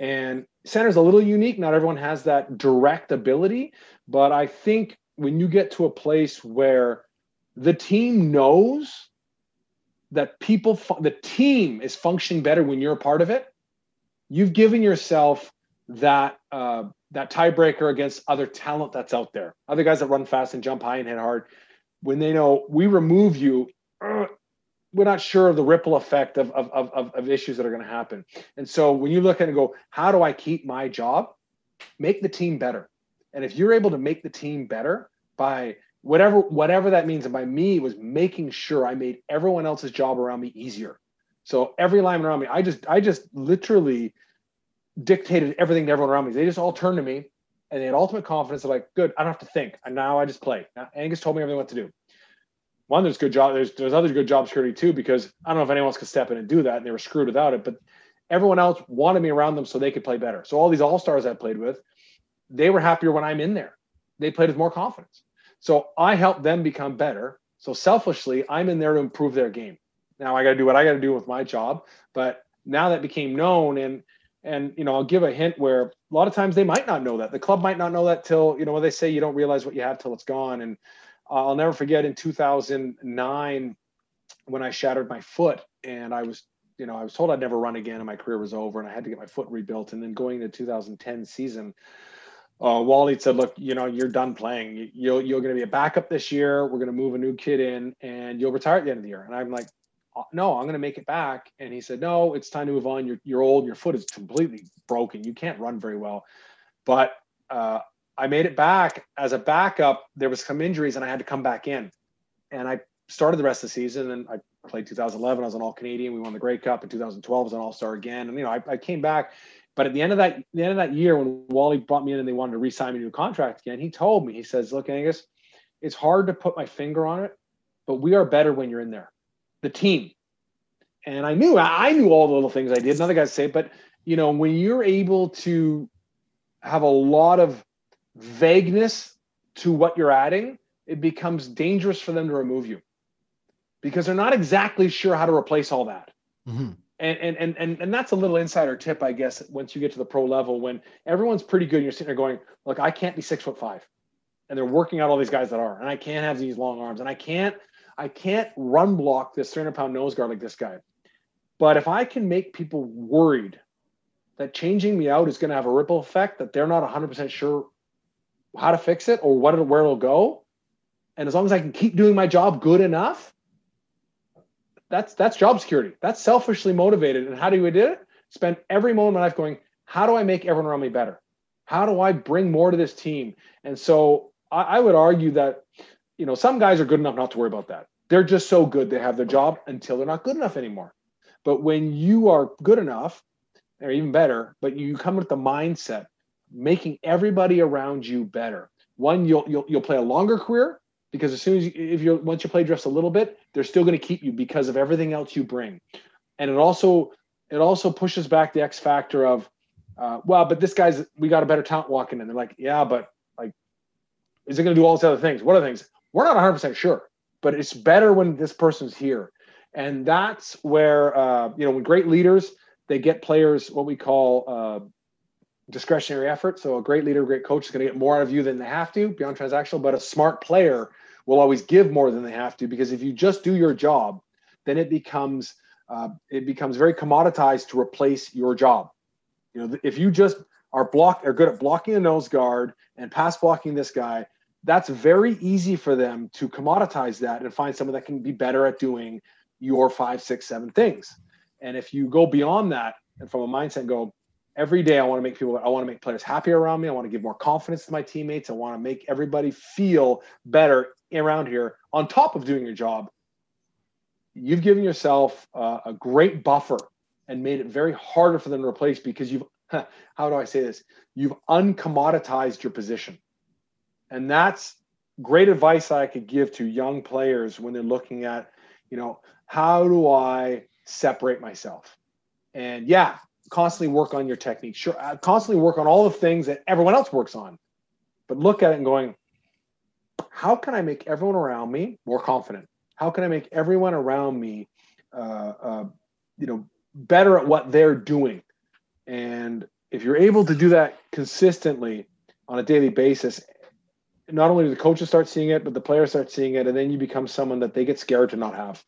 And center is a little unique. Not everyone has that direct ability, but I think when you get to a place where the team knows that people, the team is functioning better when you're a part of it, you've given yourself that uh, that tiebreaker against other talent that's out there, other guys that run fast and jump high and hit hard. When they know we remove you, uh, we're not sure of the ripple effect of, of, of, of issues that are going to happen. And so when you look at it and go, how do I keep my job? Make the team better. And if you're able to make the team better by whatever whatever that means, and by me was making sure I made everyone else's job around me easier. So every lineman around me, I just I just literally dictated everything to everyone around me. They just all turned to me and they had ultimate confidence. They're like, good, I don't have to think. And now I just play. Now, Angus told me everything what to do. One, there's good job. There's there's other good job security too, because I don't know if anyone else could step in and do that, and they were screwed without it. But everyone else wanted me around them so they could play better. So all these all stars I played with, they were happier when I'm in there. They played with more confidence. So I helped them become better. So selfishly, I'm in there to improve their game. Now I got to do what I got to do with my job. But now that became known, and and you know i'll give a hint where a lot of times they might not know that the club might not know that till you know when they say you don't realize what you have till it's gone and i'll never forget in 2009 when i shattered my foot and i was you know i was told i'd never run again and my career was over and i had to get my foot rebuilt and then going to 2010 season uh, Wally said, "Look, you know, you're done playing. You're you're going to be a backup this year. We're going to move a new kid in, and you'll retire at the end of the year." And I'm like, no, I'm going to make it back. And he said, no, it's time to move on. You're, you're old. Your foot is completely broken. You can't run very well. But uh, I made it back as a backup. There was some injuries and I had to come back in. And I started the rest of the season and I played 2011. I was an all Canadian. We won the Grey Cup in 2012. I was an all star again. And, you know, I, I, came back. But at the end of that, the end of that year, when Wally brought me in and they wanted to re-sign me to a contract again, he told me, he says, "Look, Angus, it's hard to put my finger on it, but we are better when you're in there the team. And I knew I knew all the little things I did. Another guy say, but you know, when you're able to have a lot of vagueness to what you're adding, it becomes dangerous for them to remove you because they're not exactly sure how to replace all that. Mm-hmm. And, and, and, and, and that's a little insider tip, I guess, once you get to the pro level, when everyone's pretty good, and you're sitting there going, look, I can't be six foot five. And they're working out all these guys that are, and I can't have these long arms and I can't I can't run block this 300 pound nose guard like this guy. But if I can make people worried that changing me out is going to have a ripple effect that they're not 100% sure how to fix it or what where it'll go, and as long as I can keep doing my job good enough, that's that's job security. That's selfishly motivated. And how do we do it? Spend every moment of my life going, how do I make everyone around me better? How do I bring more to this team? And so I, I would argue that you know, some guys are good enough not to worry about that. They're just so good they have their job until they're not good enough anymore. But when you are good enough, or even better, but you come with the mindset making everybody around you better. One, you'll you'll you'll play a longer career because as soon as you, if you're once you play drifts a little bit, they're still going to keep you because of everything else you bring. And it also it also pushes back the X factor of uh, well, but this guy's we got a better talent walking in. They're like, yeah, but like, is it going to do all these other things? What are the things? We're not 100 percent sure, but it's better when this person's here, and that's where uh, you know when great leaders they get players what we call uh, discretionary effort. So a great leader, great coach is going to get more out of you than they have to beyond transactional, but a smart player will always give more than they have to because if you just do your job, then it becomes uh, it becomes very commoditized to replace your job. You know, if you just are block are good at blocking a nose guard and pass blocking this guy, that's very easy for them to commoditize that and find someone that can be better at doing your five, six, seven things. And if you go beyond that and from a mindset go, every day I want to make people, I want to make players happier around me. I want to give more confidence to my teammates. I want to make everybody feel better around here on top of doing your job. You've given yourself uh, a great buffer and made it very harder for them to replace because you've, <laughs> how do I say this? You've uncommoditized your position. And that's great advice I could give to young players when they're looking at, you know, how do I separate myself? And yeah, constantly work on your technique. Sure, uh, constantly work on all the things that everyone else works on. But look at it and going, how can I make everyone around me more confident? How can I make everyone around me, uh, uh, you know, better at what they're doing? And if you're able to do that consistently on a daily basis, not only do the coaches start seeing it, but the players start seeing it, and then you become someone that they get scared to not have.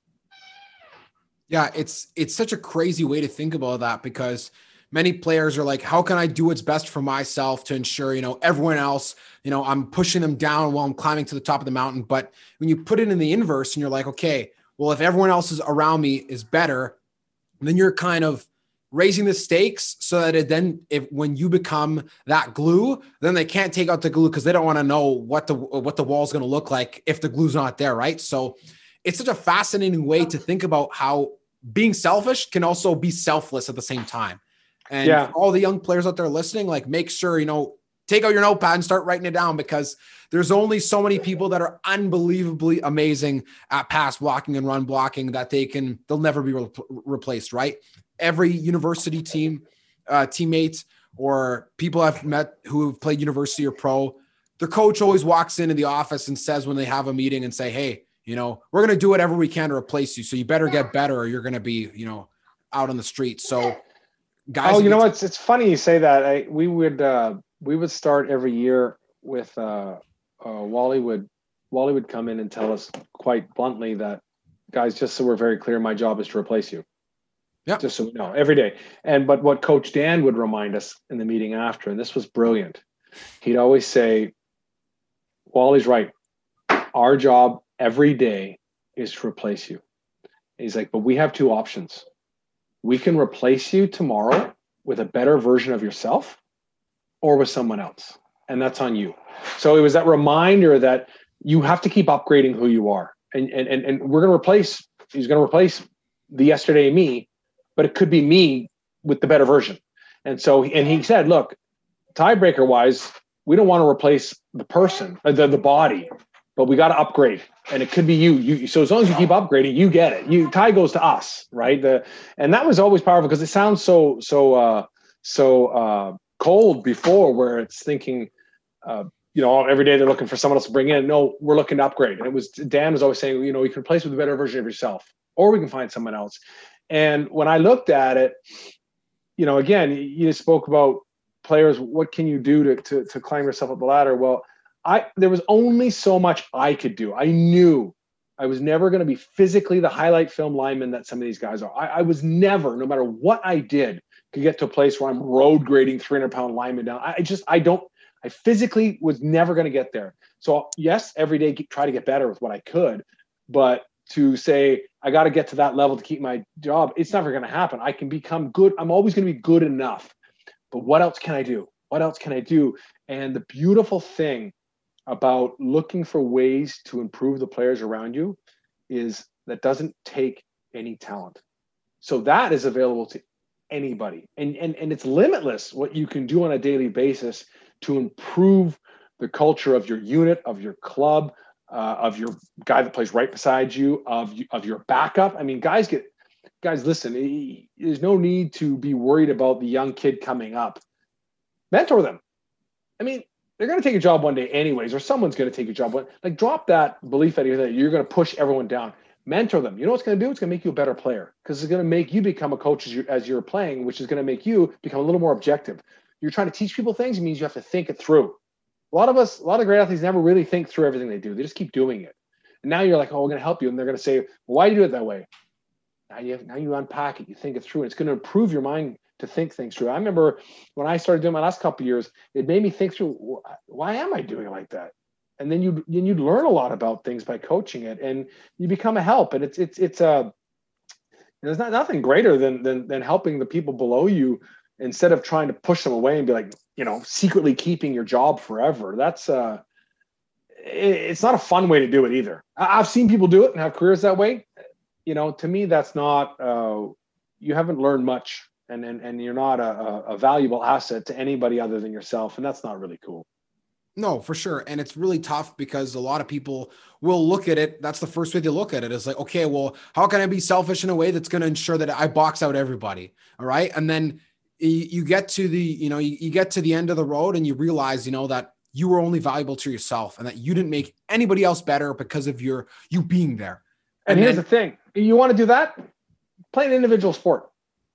Yeah, it's it's such a crazy way to think about that because many players are like, how can I do what's best for myself to ensure, you know, everyone else, you know, I'm pushing them down while I'm climbing to the top of the mountain. But when you put it in the inverse and you're like, okay, well, if everyone else is around me is better, then you're kind of raising the stakes so that it then if when you become that glue then they can't take out the glue because they don't want to know what the what the wall's going to look like if the glue's not there right so it's such a fascinating way to think about how being selfish can also be selfless at the same time. And yeah. all the young players out there listening, like make sure, you know, take out your notepad and start writing it down because there's only so many people that are unbelievably amazing at pass blocking and run blocking that they can, they'll never be re- replaced, right? Every university team, uh, teammate, or people I've met who have played university or pro, their coach always walks into the office and says when they have a meeting and say, Hey, you know, we're going to do whatever we can to replace you. So you better get better or you're going to be, you know, out on the street. So guys. Oh, you know, it's, it's funny you say that. I, we would, uh, we would start every year with, uh, uh, Wally would, Wally would come in and tell us quite bluntly that guys, just so we're very clear, my job is to replace you. Yeah. Just so we know every day. And, but what coach Dan would remind us in the meeting after, and this was brilliant. He'd always say, Wally's right. Our job every day is to replace you. And he's like, but we have two options. We can replace you tomorrow with a better version of yourself or with someone else. And that's on you. So it was that reminder that you have to keep upgrading who you are. And and and, and we're gonna replace, he's gonna replace the yesterday me, but it could be me with the better version. And so and he said, look, tiebreaker wise, we don't want to replace the person, uh, the, the body but we got to upgrade. And it could be you you so as long as you keep upgrading you get it. You tie goes to us right? The and that was always powerful because it sounds so so uh so uh cold before where it's thinking uh you know every day they're looking for someone else to bring in. No we're looking to upgrade. And it was dan was always saying you know you can replace with a better version of yourself or we can find someone else and when i looked at it you know again you spoke about players what can you do to to, to climb yourself up the ladder well I there was only so much I could do. I knew I was never going to be physically the highlight film lineman that some of these guys are. I, I, was never, no matter what I did, could get to a place where I'm road grading 300 pound lineman down. I just, I don't, I physically was never going to get there. So yes, every day try to get better with what I could, but to say I got to get to that level to keep my job, it's never going to happen. I can become good. I'm always going to be good enough. But what else can I do? What else can I do? And the beautiful thing about looking for ways to improve the players around you is that doesn't take any talent. So that is available to anybody. And, and, and it's limitless what you can do on a daily basis to improve the culture of your unit, of your club, uh, of your guy that plays right beside you, of, of your backup. I mean, guys get, guys, listen, there's no need to be worried about the young kid coming up mentor them. I mean, they're going to take a job one day anyways, or someone's going to take a job. One, like drop that belief you that you're going to push everyone down. Mentor them. You know what's going to do? It's going to make you a better player because it's going to make you become a coach as you're, as you're playing, which is going to make you become a little more objective. You're trying to teach people things. It means you have to think it through. A lot of us, a lot of great athletes never really think through everything they do. They just keep doing it. And now you're like, oh, we're going to help you. And they're going to say, well, why do you do it that way? Now you, now you unpack it, you think it through, and it's going to improve your mind to think things through. I remember when I started doing my last couple years, it made me think through why am I doing it like that? And then you then you'd learn a lot about things by coaching it, and you become a help. And it's it's it's a uh, there's not nothing greater than than than helping the people below you instead of trying to push them away and be like you know secretly keeping your job forever. That's uh it's not a fun way to do it either. I've seen people do it and have careers that way. You know, to me, that's not. Uh, you haven't learned much and and, and you're not a, a valuable asset to anybody other than yourself and that's not really cool no, for sure. And it's really tough because a lot of people will look at it. That's the first way they look at it. It's like, okay, well, how can I be selfish in a way that's going to ensure that I box out everybody? All right. And then you get to the, you know, you, get to the end of the road and you realize, you know, that you were only valuable to yourself and that you didn't make anybody else better because of your, you being there. And, and here's then, the thing you want to do that? Play an individual sport.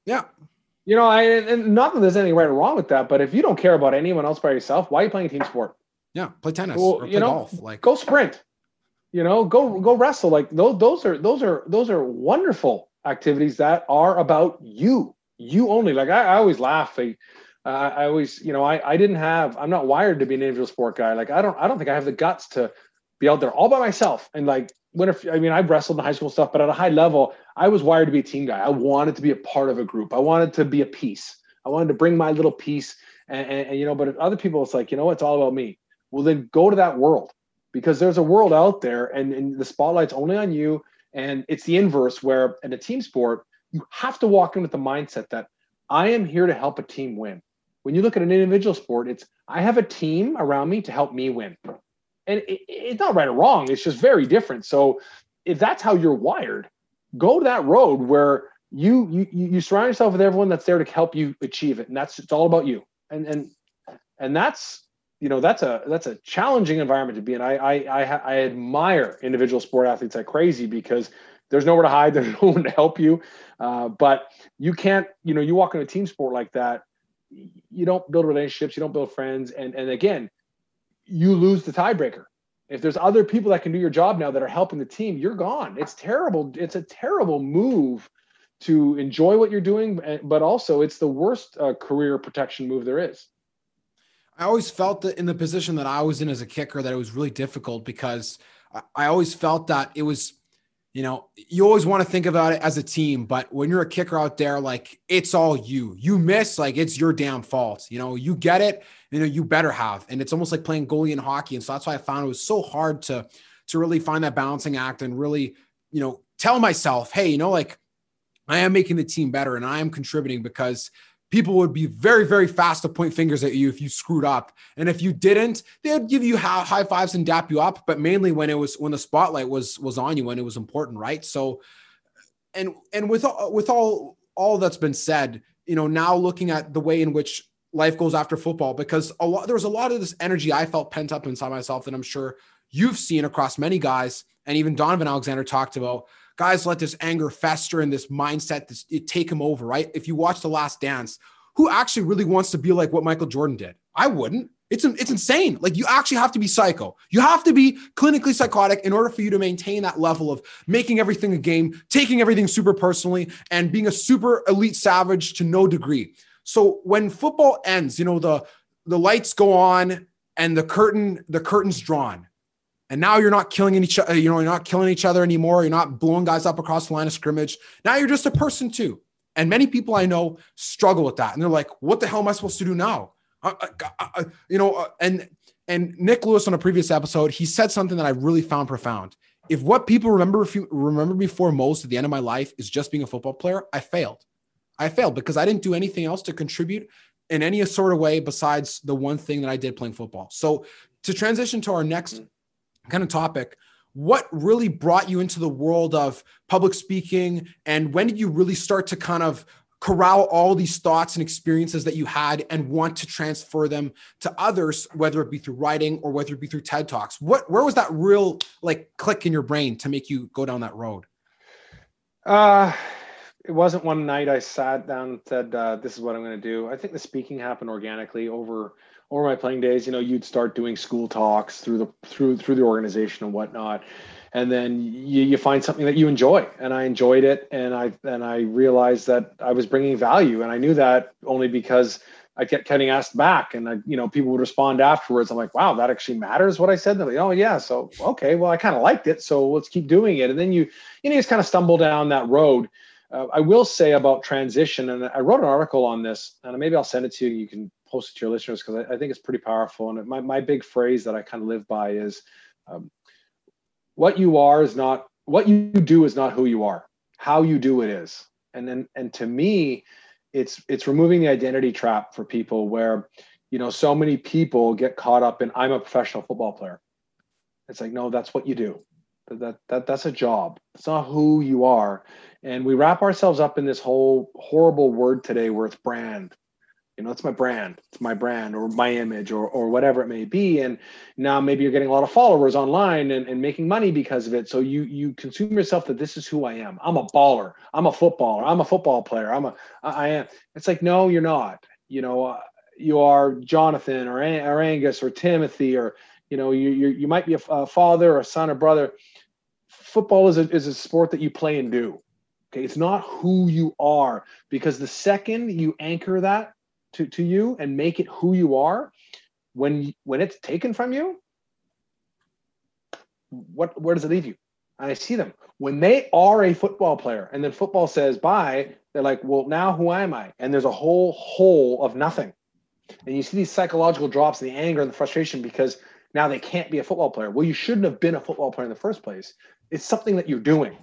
Yeah. You know, I and not that there's anything right or wrong with that, but if you don't care about anyone else by yourself, why are you playing a team sport? Yeah, play tennis well, or play you know, golf. Like go sprint. You know, go go wrestle. Like those those are those are those are wonderful activities that are about you, you only. Like I, I always laugh. I, uh, I always, you know, I I didn't have. I'm not wired to be an individual sport guy. Like I don't I don't think I have the guts to be out there all by myself and like when if I mean I wrestled in high school stuff, but at a high level, I was wired to be a team guy. I wanted to be a part of a group. I wanted to be a piece. I wanted to bring my little piece. And, and, and you know, but other people, it's like, you know, it's all about me. Well, then go to that world because there's a world out there and, and the spotlight's only on you. And it's the inverse where in a team sport, you have to walk in with the mindset that I am here to help a team win. When you look at an individual sport, it's I have a team around me to help me win. And it, it's not right or wrong it's just very different. So if that's how you're wired go to that road where you you you surround yourself with everyone that's there to help you achieve it. And that's it's all about you. And and and that's you know that's a that's a challenging environment to be in. I i i, I admire individual sport athletes like crazy because there's nowhere to hide <laughs> there's no one to help you uh, but you can't you know you walk in a team sport like that you don't build relationships you don't build friends and and again you lose the tiebreaker. If there's other people that can do your job now that are helping the team, you're gone. It's terrible. It's a terrible move to enjoy what you're doing, eh, but also it's the worst uh, career protection move there is. I always felt that in the position that I was in as a kicker that it was really difficult because I always felt that it was you know, you always want to think about it as a team, but when you're a kicker out there, like it's all you. You miss, like it's your damn fault. You know, you get it, you know, you better have. And it's almost like playing goalie in hockey. And so that's why I found it was so hard to to really find that balancing act and really, you know, tell myself, hey, you know, like I am making the team better and I am contributing because people would be very, very fast to point fingers at you if you screwed up. And if you didn't, they would give you high fives and dap you up. But mainly when it was when the spotlight was was on you, when it was important, right? So, and and with with all all that's been said, you know, now looking at the way in which life goes after football, because a lot there was a lot of this energy I felt pent up inside myself that I'm sure you've seen across many guys, and even Donovan Alexander talked about guys let this anger fester and this mindset this, take him over, right? If you watch The Last Dance, who actually really wants to be like what Michael Jordan did? I wouldn't. It's it's insane. Like you actually have to be psycho. You have to be clinically psychotic in order for you to maintain that level of making everything a game, taking everything super personally, and being a super elite savage to no degree. So when football ends, you know the the lights go on and the curtain the curtain's drawn and now you're not killing each other, you know, you're not killing each other anymore. You're not blowing guys up across the line of scrimmage. Now you're just a person too. And many people I know struggle with that. And they're like, what the hell am I supposed to do now? I, I, I, you know, uh, and and Nick Lewis on a previous episode, he said something that I really found profound. If what people remember remember me for most at the end of my life is just being a football player, I failed. I failed because I didn't do anything else to contribute in any sort of way besides the one thing that I did playing football. So to transition to our next mm. Kind of topic what really brought you into the world of public speaking and when did you really start to kind of corral all these thoughts and experiences that you had and want to transfer them to others, whether it be through writing or whether it be through TED Talks? What where was that real like click in your brain to make you go down that road? Uh it wasn't one night I sat down and said, uh, "This is what I'm going to do." I think the speaking happened organically over over my playing days. You know, you'd start doing school talks through the through through the organization and whatnot, and then you, you find something that you enjoy. And I enjoyed it, and I and I realized that I was bringing value, and I knew that only because I kept getting asked back, and I, you know, people would respond afterwards. I'm like, "Wow, that actually matters." What I said. They're like, "Oh yeah." So okay, well, I kind of liked it, so let's keep doing it. And then you you know, you just kind of stumble down that road uh, I will say about transition, and I wrote an article on this, and maybe I'll send it to you. You can post it to your listeners because I, I, think it's pretty powerful. And my, my big phrase that I kind of live by is um, what you are is not what you do is not who you are. How you do it is. And then, and to me, it's it's removing the identity trap for people where you know so many people get caught up in I'm a professional football player. It's like no, that's what you do. That that that's a job. It's not who you are. And we wrap ourselves up in this whole horrible word today it's brand. You know, it's my brand, it's my brand or my image or, or whatever it may be. And now maybe you're getting a lot of followers online and, and making money because of it. So you you consume yourself that this is who I am. I'm a baller. I'm a footballer. I'm a football player. I'm a I am. It's like, no, you're not. You know, uh, you are Jonathan or, or Angus or Timothy or, you know, you, you, you might be a, a father or a son or brother. Football is a, is a sport that you play and do Okay, it's not who you are because the second you anchor that to, to you and make it who you are, when when it's taken from you, what where does it leave you? And I see them when they are a football player, and then football says bye. They're like, well, now who am I? And there's a whole hole of nothing. And you see these psychological drops, and the anger and the frustration because now they can't be a football player. Well, you shouldn't have been a football player in the first place. It's something that you're doing.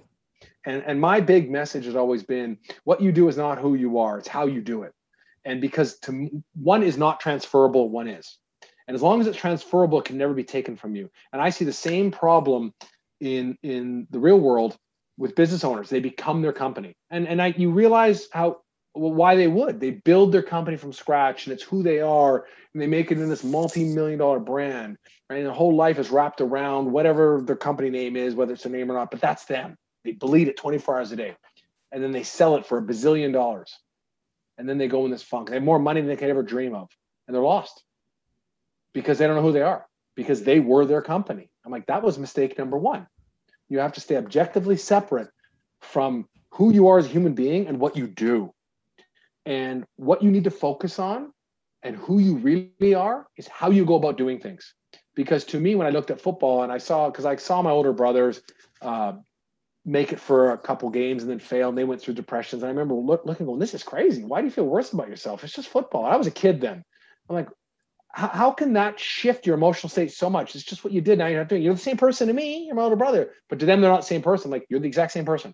And, and my big message has always been what you do is not who you are, it's how you do it. And because to one is not transferable, one is. And as long as it's transferable, it can never be taken from you. And I see the same problem in in the real world with business owners. They become their company. And and I you realize how well, why they would. They build their company from scratch and it's who they are and they make it in this multi-million dollar brand. Right? And their whole life is wrapped around whatever their company name is, whether it's a name or not, but that's them. They bleed it 24 hours a day. And then they sell it for a bazillion dollars. And then they go in this funk. They have more money than they could ever dream of. And they're lost because they don't know who they are, because they were their company. I'm like, that was mistake number one. You have to stay objectively separate from who you are as a human being and what you do. And what you need to focus on and who you really are is how you go about doing things. Because to me, when I looked at football and I saw, because I saw my older brothers, uh, make it for a couple games and then fail. And they went through depressions. And I remember look, looking, going, this is crazy. Why do you feel worse about yourself? It's just football. I was a kid then. I'm like, how can that shift your emotional state so much? It's just what you did. Now you're not doing. You're the same person to me. You're my older brother, but to them they're not the same person. Like you're the exact same person.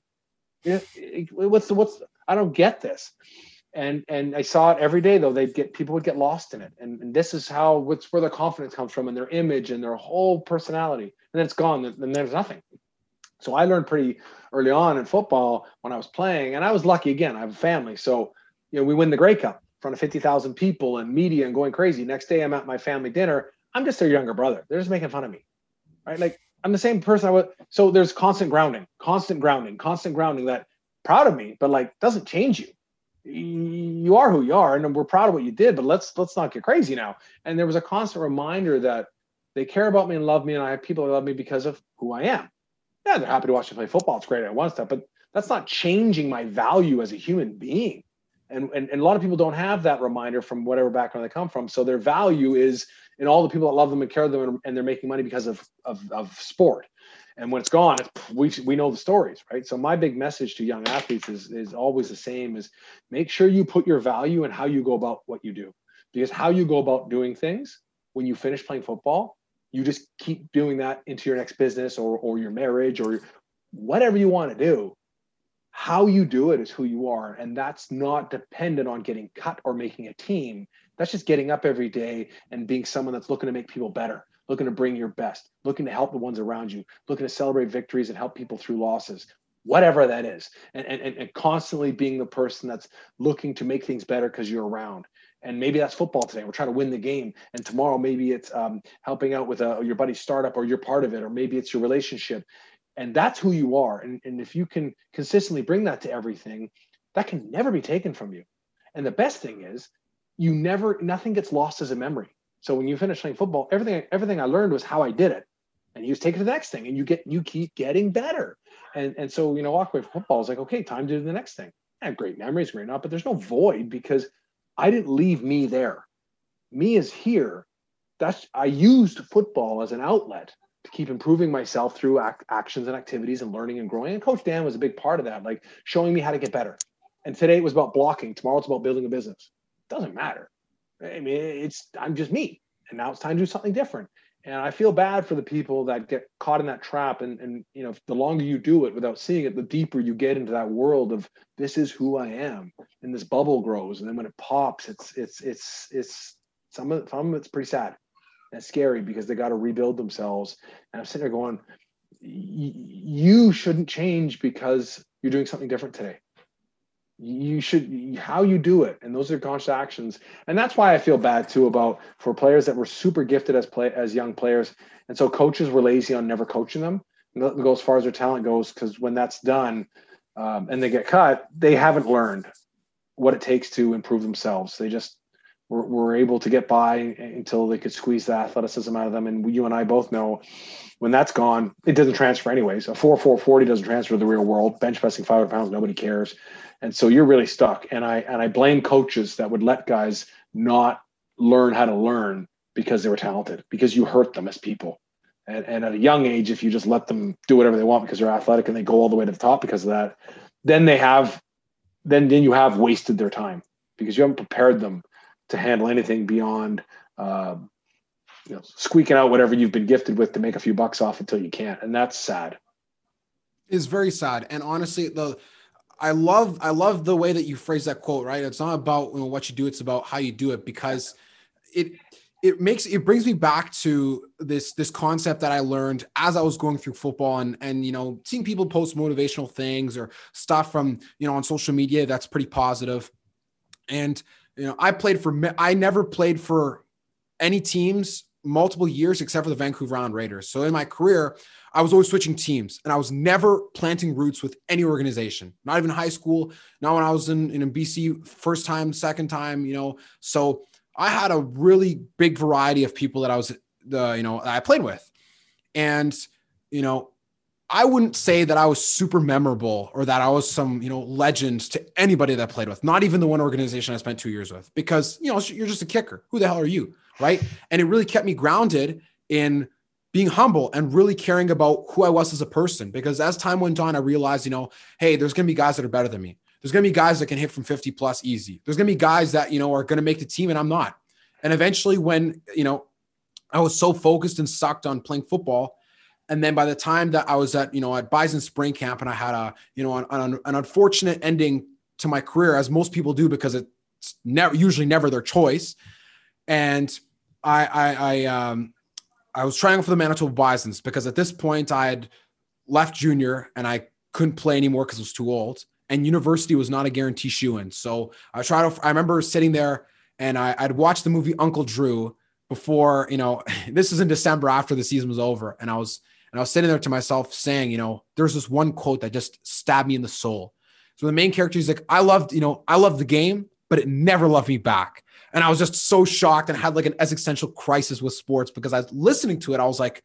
You know, what's the what's? I don't get this. And and I saw it every day though. They'd get people would get lost in it. And, and this is how what's where their confidence comes from and their image and their whole personality. And then it's gone. Then there's nothing. So I learned pretty early on in football when I was playing, and I was lucky again. I have a family, so you know we win the Grey Cup in front of fifty thousand people and media and going crazy. Next day, I'm at my family dinner. I'm just their younger brother. They're just making fun of me, right? Like I'm the same person I was. So there's constant grounding, constant grounding, constant grounding. That proud of me, but like doesn't change you. You are who you are, and we're proud of what you did. But let's let's not get crazy now. And there was a constant reminder that they care about me and love me, and I have people that love me because of who I am yeah, they're happy to watch me play football. It's great. I want stuff, but that's not changing my value as a human being. And, and, and a lot of people don't have that reminder from whatever background they come from. So their value is in all the people that love them and care them and, and they're making money because of, of, of sport. And when it's gone, we, we know the stories, right? So my big message to young athletes is, is always the same is make sure you put your value and how you go about what you do. Because how you go about doing things when you finish playing football you just keep doing that into your next business or, or your marriage or whatever you want to do how you do it is who you are. And that's not dependent on getting cut or making a team. That's just getting up every day and being someone that's looking to make people better looking to bring your best looking to help the ones around you looking to celebrate victories and help people through losses whatever that is. And, and, and constantly being the person that's looking to make things better because you're around and maybe that's football today. We're trying to win the game. And tomorrow maybe it's um, helping out with a, your buddy's startup or you're part of it or maybe it's your relationship. And that's who you are. And, and if you can consistently bring that to everything that can never be taken from you. And the best thing is you never nothing gets lost as a memory. So when you finish playing football everything everything i learned was how i did it. And you just take it to the next thing and you get you keep getting better. And and so you know walk away from football is like okay time to do the next thing. Have great memories great not, but there's no void because i didn't leave me there. Me is here. That's i used football as an outlet to keep improving myself through ac- actions and activities and learning and growing. And coach dan was a big part of that like showing me how to get better. And today it was about blocking. Tomorrow it's about building a business. Doesn't matter. I mean it's i'm just me. And now it's time to do something different and I feel bad for the people that get caught in that trap. And, and you know, the longer you do it without seeing it, the deeper you get into that world of this is who I am. And this bubble grows. And then when it pops, it's it's it's it's some of some of it's pretty sad and scary because they got to rebuild themselves. And I'm sitting there going, you shouldn't change because you're doing something different today you should how you do it. And those are conscious actions. And that's why i feel bad too about for players that were super gifted as play as young players. And so coaches were lazy on never coaching them. And go as far as their talent goes because when that's done um, and they get cut they haven't learned what it takes to improve themselves. They just were, were able to get by until they could squeeze the athleticism out of them. And you and i both know when that's gone it doesn't transfer anyways. A 4 4 40 doesn't transfer to the real world. Bench pressing 500 pounds nobody cares and so you're really stuck. And i and i blame coaches that would let guys not learn how to learn because they were talented because you hurt them as people. And, and at a young age if you just let them do whatever they want because they're athletic and they go all the way to the top because of that then they have then then you have wasted their time because you haven't prepared them to handle anything beyond uh, you know, squeaking out whatever you've been gifted with to make a few bucks off until you can't. And that's sad. Is very sad. And honestly the I love I love the way that you phrase that quote, right? It's not about you know, what you do, it's about how you do it because it it makes it brings me back to this this concept that I learned as I was going through football and and you know seeing people post motivational things or stuff from you know on social media that's pretty positive. And you know, I played for I never played for any teams multiple years except for the Vancouver Island Raiders. So in my career, I was always switching teams and I was never planting roots with any organization, not even high school, not when I was in, in BC first time, second time, you know. So I had a really big variety of people that I was, uh, you know, I played with. And, you know, I wouldn't say that I was super memorable or that I was some, you know, legend to anybody that I played with, not even the one organization I spent two years with, because, you know, you're just a kicker. Who the hell are you? Right. And it really kept me grounded in being humble and really caring about who I was as a person. Because as time went on, I realized, you know, hey, there's going to be guys that are better than me. There's going to be guys that can hit from 50 plus easy. There's going to be guys that, you know, are going to make the team and I'm not. And eventually, when, you know, I was so focused and sucked on playing football. And then by the time that I was at, you know, at Bison Spring Camp and I had a, you know, an, an, an unfortunate ending to my career, as most people do, because it's never, usually never their choice. And I, I, I, um, I was trying for the Manitoba Bisons because at this point I had left junior and I couldn't play anymore because I was too old. And university was not a guarantee shoe in. So I tried to, I remember sitting there and I, I'd watched the movie Uncle Drew before, you know, <laughs> this is in December after the season was over. And I was, and I was sitting there to myself saying, you know, there's this one quote that just stabbed me in the soul. So the main character is like, I loved, you know, I loved the game, but it never loved me back. And I was just so shocked and had like an existential crisis with sports because I was listening to it. I was like,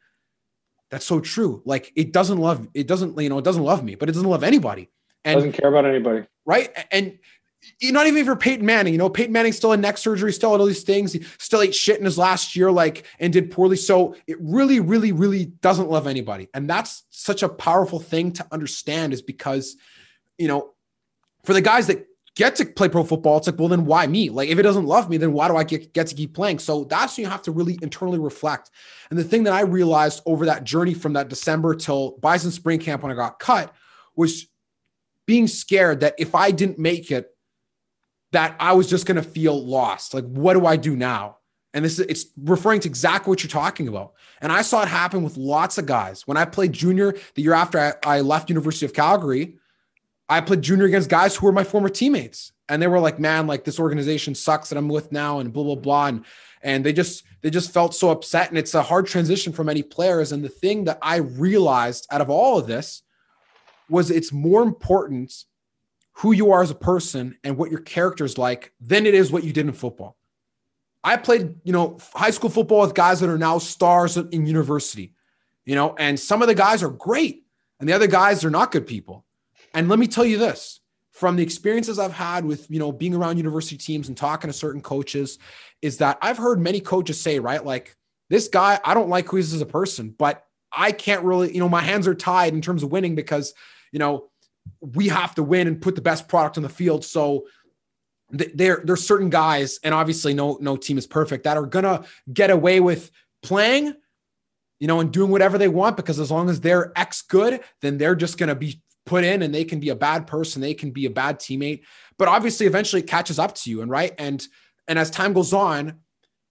that's so true. Like it doesn't love, it doesn't, you know, it doesn't love me, but it doesn't love anybody. And doesn't care about anybody. Right. And you're not even for Peyton Manning, you know, Peyton Manning still had neck surgery, still had all these things. He still ate shit in his last year, like, and did poorly. So it really, really, really doesn't love anybody. And that's such a powerful thing to understand is because, you know, for the guys that get to play pro football, it's like, well, then why me? Like, if it doesn't love me, then why do I get, get to keep playing? So that's when you have to really internally reflect. And the thing that I realized over that journey from that December till Bison Spring Camp when I got cut was being scared that if I didn't make it, that I was just going to feel lost. Like, what do I do now? And this is it's referring to exactly what you're talking about. And I saw it happen with lots of guys. When I played junior the year after I, I left University of Calgary, I played junior against guys who were my former teammates. And they were like, man, like this organization sucks that I'm with now, and blah, blah, blah. And and they just they just felt so upset. And it's a hard transition for many players. And the thing that I realized out of all of this was it's more important who you are as a person and what your character is like than it is what you did in football. I played, you know, high school football with guys that are now stars in university, you know, and some of the guys are great and the other guys are not good people. And let me tell you this from the experiences I've had with, you know, being around university teams and talking to certain coaches is that I've heard many coaches say, right, like this guy, I don't like who he is as a person, but I can't really, you know, my hands are tied in terms of winning because, you know, we have to win and put the best product on the field. So there there's certain guys, and obviously no no team is perfect that are gonna get away with playing, you know, and doing whatever they want because as long as they're X good, then they're just gonna be put in and they can be a bad person, they can be a bad teammate. But obviously, eventually it catches up to you, and right and and as time goes on,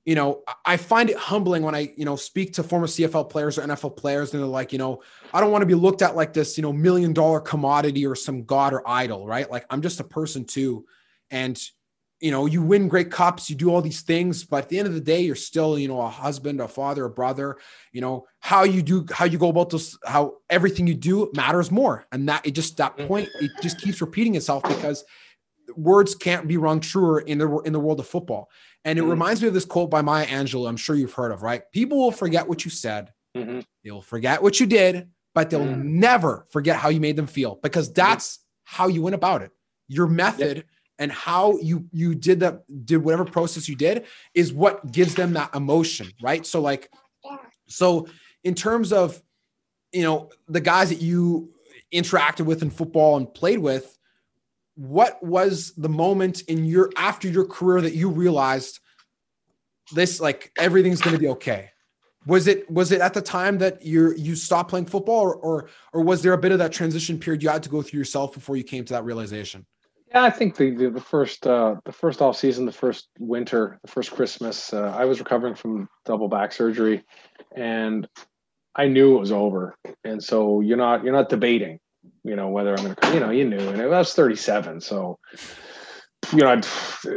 you know, I find it humbling when I, you know, speak to former CFL players or NFL players, and they're like, you know, I don't want to be looked at like this, you know, million dollar commodity or some god or idol, right? Like I'm just a person too and you know you win great cups you do all these things but at the end of the day you're still you know a husband a father a brother you know how you do how you go about this how everything you do matters more. And that it just that point it just keeps repeating itself because words can't be rung truer in the in the world of football. And it mm-hmm. reminds me of this quote by maya angelou i'm sure you've heard of right? People will forget what you said. Mm-hmm. they'll forget what you did but they'll mm-hmm. never forget how you made them feel because that's how you went about it. Your method yep and how you you did that did whatever process you did is what gives them that emotion right? So like so in terms of you know the guys that you interacted with in football and played with what was the moment in your after your career that you realized this like everything's going to be okay? Was it was it at the time that you you stopped playing football or, or or was there a bit of that transition period you had to go through yourself before you came to that realization? Yeah, I think the the, the first uh, the first off season, the first winter, the first Christmas, uh, I was recovering from double back surgery, and I knew it was over. And so you're not you're not debating, you know, whether I'm going to, you know, you knew, and I was 37, so you know, I'd,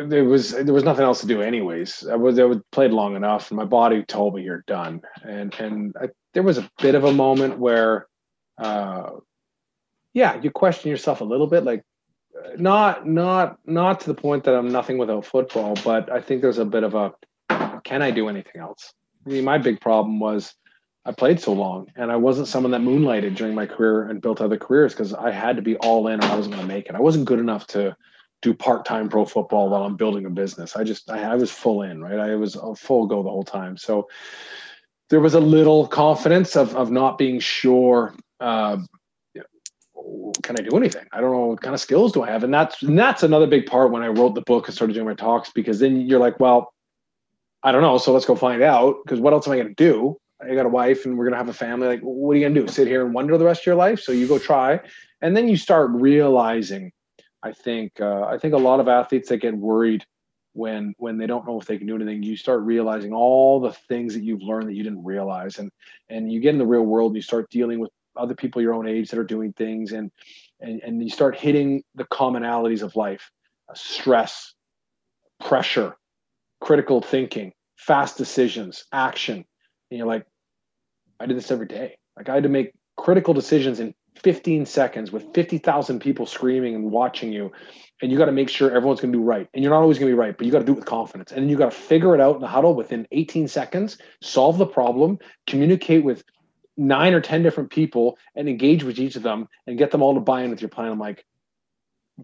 there was there was nothing else to do anyways. I was I played long enough, and my body told me you're done. And and I, there was a bit of a moment where, uh, yeah, you question yourself a little bit, like not not not to the point that I'm nothing without football, but I think there's a bit of a can I do anything else? I mean, my big problem was I played so long and I wasn't someone that moonlighted during my career and built other careers because I had to be all in or I wasn't going to make it. I wasn't good enough to do part-time pro football while I'm building a business. I just I, I was full in, right? I was a full go the whole time. So there was a little confidence of of not being sure uh, can I do anything? I don't know what kind of skills do I have, and that's and that's another big part when I wrote the book and started doing my talks because then you're like, well, I don't know, so let's go find out because what else am I going to do? I got a wife and we're to have a family. Like, what are you to do? Sit here and wonder the rest of your life? So you go try, and then you start realizing. I think uh, I think a lot of athletes that get worried when when they don't know if they can do anything you start realizing all the things that you've learned that you didn't realize and and you get in the real world and you start dealing with other people your own age that are doing things and and, and you start hitting the commonalities of life uh, stress pressure critical thinking fast decisions action and you're like i did this every day like i had to make critical decisions in 15 seconds with 50,000 people screaming and watching you and you got to make sure everyone's going to do right and you're not always going to be right but you got to do it with confidence and then you got to figure it out in the huddle within 18 seconds solve the problem communicate with nine or 10 different people and engage with each of them and get them all to buy in with your plan. I'm like,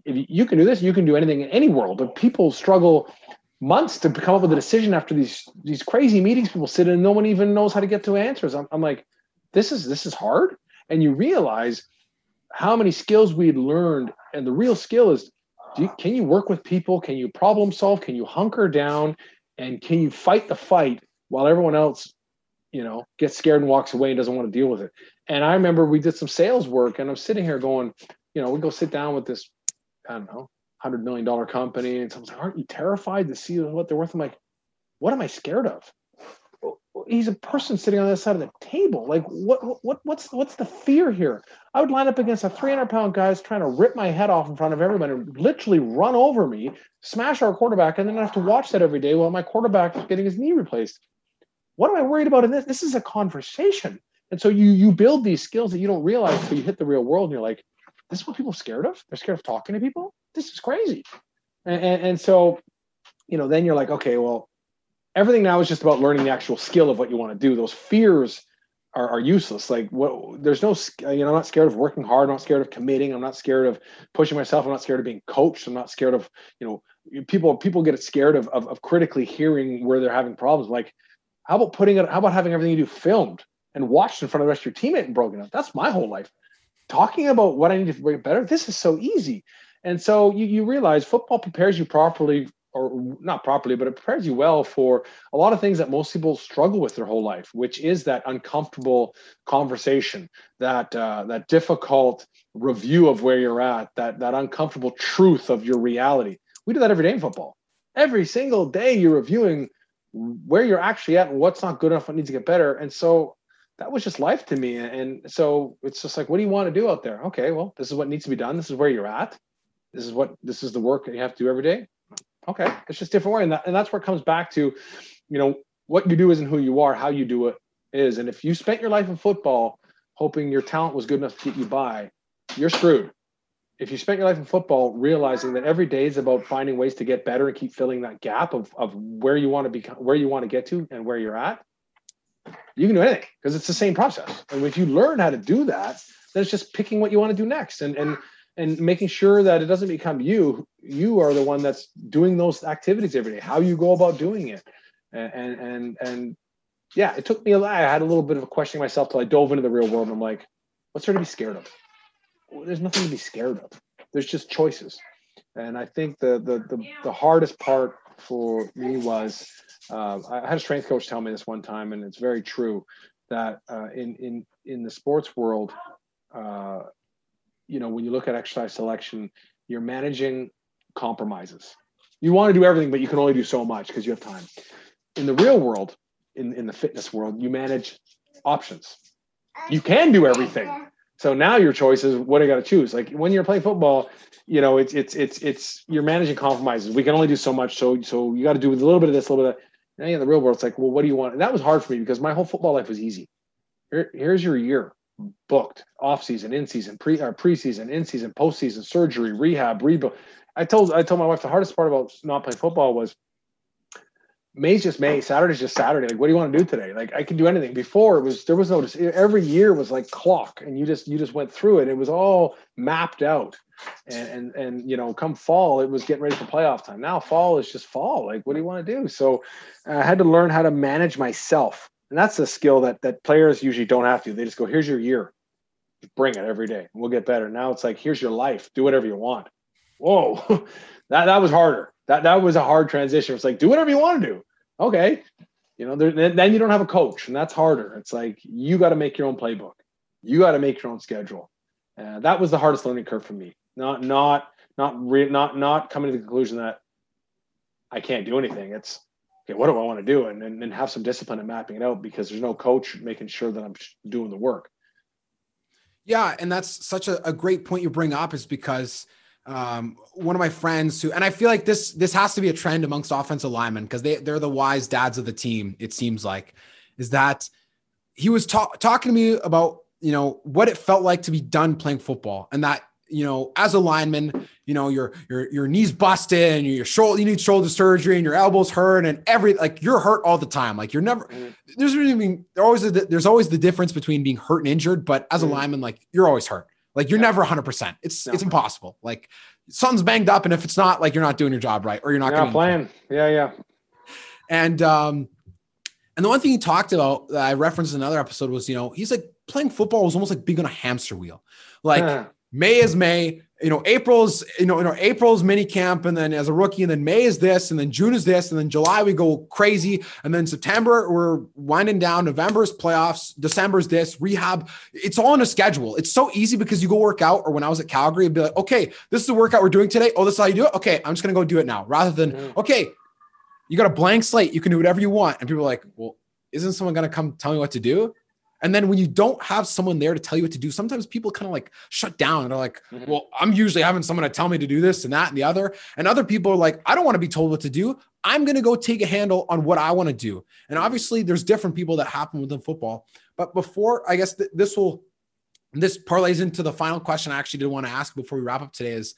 if you can do this, you can do anything in any world. But people struggle months to come up with a decision after these these crazy meetings people sit in and no one even knows how to get to answers. I'm, I'm like, this is this is hard. And you realize how many skills we'd learned. And the real skill is you, can you work with people? Can you problem solve? Can you hunker down? And can you fight the fight while everyone else you know, gets scared and walks away and doesn't want to deal with it. And I remember we did some sales work and I'm sitting here going, you know, we go sit down with this, I don't know, hundred million dollar company. And someone's like, aren't you terrified to see what they're worth? I'm like, what am I scared of? He's a person sitting on the other side of the table. Like, what, what, what's, what's the fear here? I would line up against a 300 pound guy trying to rip my head off in front of everybody and literally run over me, smash our quarterback, and then I have to watch that every day while my quarterback is getting his knee replaced. What am I worried about in this? This is a conversation. And so you you build these skills that you don't realize until you hit the real world and you're like, this is what people are scared of? They're scared of talking to people? This is crazy. And, and, and so, you know, then you're like, okay, well, everything now is just about learning the actual skill of what you want to do. Those fears are, are useless. Like what there's no, you know, I'm not scared of working hard. I'm not scared of committing. I'm not scared of pushing myself. I'm not scared of being coached. I'm not scared of, you know, people, people get scared of, of, of critically hearing where they're having problems. Like, how about putting it, how about having everything you do filmed and watched in front of the rest of your teammate and broken up? That's my whole life. Talking about what I need to make better. This is so easy. And so you, you realize football prepares you properly or not properly, but it prepares you well for a lot of things that most people struggle with their whole life, which is that uncomfortable conversation, that uh, that difficult review of where you're at, that that uncomfortable truth of your reality. We do that every day in football. Every single day, you're reviewing where you're actually at what's not good enough, what needs to get better. And so that was just life to me. And so it's just like, what do you want to do out there? Okay, well, this is what needs to be done. This is where you're at. This is what this is the work that you have to do every day okay it's just different way and, that, and that's where it comes back to you know what you do isn't who you are how you do it is and if you spent your life in football hoping your talent was good enough to get you by you're screwed if you spent your life in football realizing that every day is about finding ways to get better and keep filling that gap of, of where you want to be where you want to get to and where you're at you can do anything because it's the same process. And if you learn how to do that then it's just picking what you want to do next and and and making sure that it doesn't become you. You are the one that's doing those activities every day how you go about doing it. And and and, and yeah it took me a lot. I had a little bit of a questioning myself till i dove into the real world i'm like what's there to be scared of? Well, there's nothing to be scared of. There's just choices. And i think the the the, the hardest part for me was uh, i had a strength coach tell me this one time and it's very true that uh, in in in the sports world uh, you know, when you look at exercise selection, you're managing compromises. You want to do everything, but you can only do so much because you have time. In the real world, in, in the fitness world, you manage options. You can do everything. So now your choice is what I got to choose. Like when you're playing football, you know, it's it's it's it's you're managing compromises. We can only do so much. So so you got to do a little bit of this, a little bit of that. Now in the real world, it's like, well, what do you want? And that was hard for me because my whole football life was easy. Here, here's your year booked off season, in season, pre or preseason, in season, postseason, surgery, rehab, rebuild. I told I told my wife the hardest part about not playing football was May's just May, Saturday's just Saturday. Like, what do you want to do today? Like, I can do anything. Before it was there was no every year was like clock, and you just you just went through it. It was all mapped out, and and and you know, come fall, it was getting ready for playoff time. Now fall is just fall. Like, what do you want to do? So, uh, I had to learn how to manage myself and that's a skill that that players usually don't have to. They just go, here's your year. Bring it every day. We'll get better. Now it's like, here's your life. Do whatever you want. Whoa. <laughs> that that was harder. That that was a hard transition. It's like, do whatever you want to do. Okay. You know, there, then you don't have a coach, and that's harder. It's like you got to make your own playbook. You got to make your own schedule. Uh, that was the hardest learning curve for me. Not not not re- not not coming to the conclusion that I can't do anything. It's okay, what do I want to do? And, and, and have some discipline in mapping it out because there's no coach making sure that I'm doing the work. Yeah. And that's such a, a great point you bring up is because um, one of my friends who, and I feel like this, this has to be a trend amongst offensive linemen because they, they're the wise dads of the team. It seems like is that he was ta- talking to me about, you know, what it felt like to be done playing football and that you know, as a lineman, you know, your your your knees busted and your shoulder, you need shoulder surgery and your elbows hurt and every like you're hurt all the time. Like you're never mm-hmm. there's really mean there always a, there's always the difference between being hurt and injured, but as a mm-hmm. lineman, like you're always hurt. Like you're yeah. never 100. percent It's no. it's impossible. Like something's banged up, and if it's not, like you're not doing your job right, or you're not, you're playing. Yeah, yeah. And um, and the one thing he talked about that I referenced in another episode was, you know, he's like playing football was almost like being on a hamster wheel. Like May is May. You know, April's you know, you know, April's mini camp, and then as a rookie, and then May is this, and then June is this, and then July we go crazy, and then September we're winding down. November's playoffs, December's this rehab. It's all on a schedule. It's so easy because you go work out, or when I was at Calgary, it'd be like, okay, this is the workout we're doing today. Oh, this is how you do it. Okay, I'm just gonna go do it now, rather than okay, you got a blank slate. You can do whatever you want. And people are like, well, isn't someone going to come tell me what to do? And then when you don't have someone there to tell you what to do, sometimes people kind of like shut down and they're like, Mhm. well, I'm usually having someone to tell me to do this and that and the other. And other people are like, I don't want to be told what to do. I'm going to go take a handle on what I want to do. And obviously, there's different people that happen within football. But before, I guess th- this will, this parlays into the final question I actually did want to ask before we wrap up today is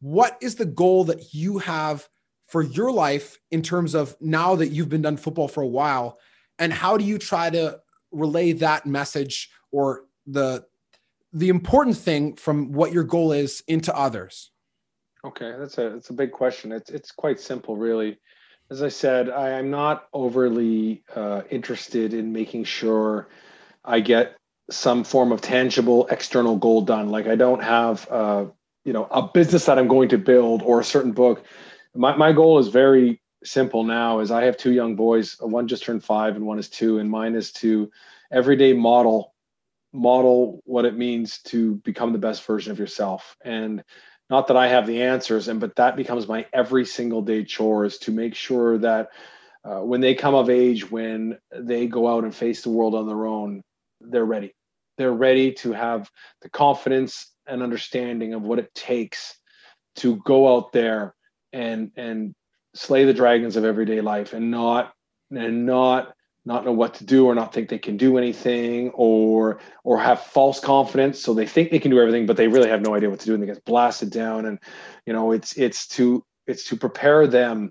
what is the goal that you have for your life in terms of now that you've been done football for a while? And how do you try to relay that message or the the important thing from what your goal is into others? Okay, that's a that's a big question. It's it's quite simple, really. As I said, I am not overly uh, interested in making sure I get some form of tangible external goal done. Like I don't have, uh, you know, a business that I'm going to build or a certain book. My my goal is very simple now. Is I have two young boys. One just turned five, and one is two. And mine is to everyday model model what it means to become the best version of yourself and not that I have the answers, and but that becomes my every single day chores to make sure that uh, when they come of age, when they go out and face the world on their own, they're ready. They're ready to have the confidence and understanding of what it takes to go out there and and slay the dragons of everyday life and not and not not know what to do or not think they can do anything or or have false confidence. So they think they can do everything but they really have no idea what to do and they get blasted down. And you know it's it's to it's to prepare them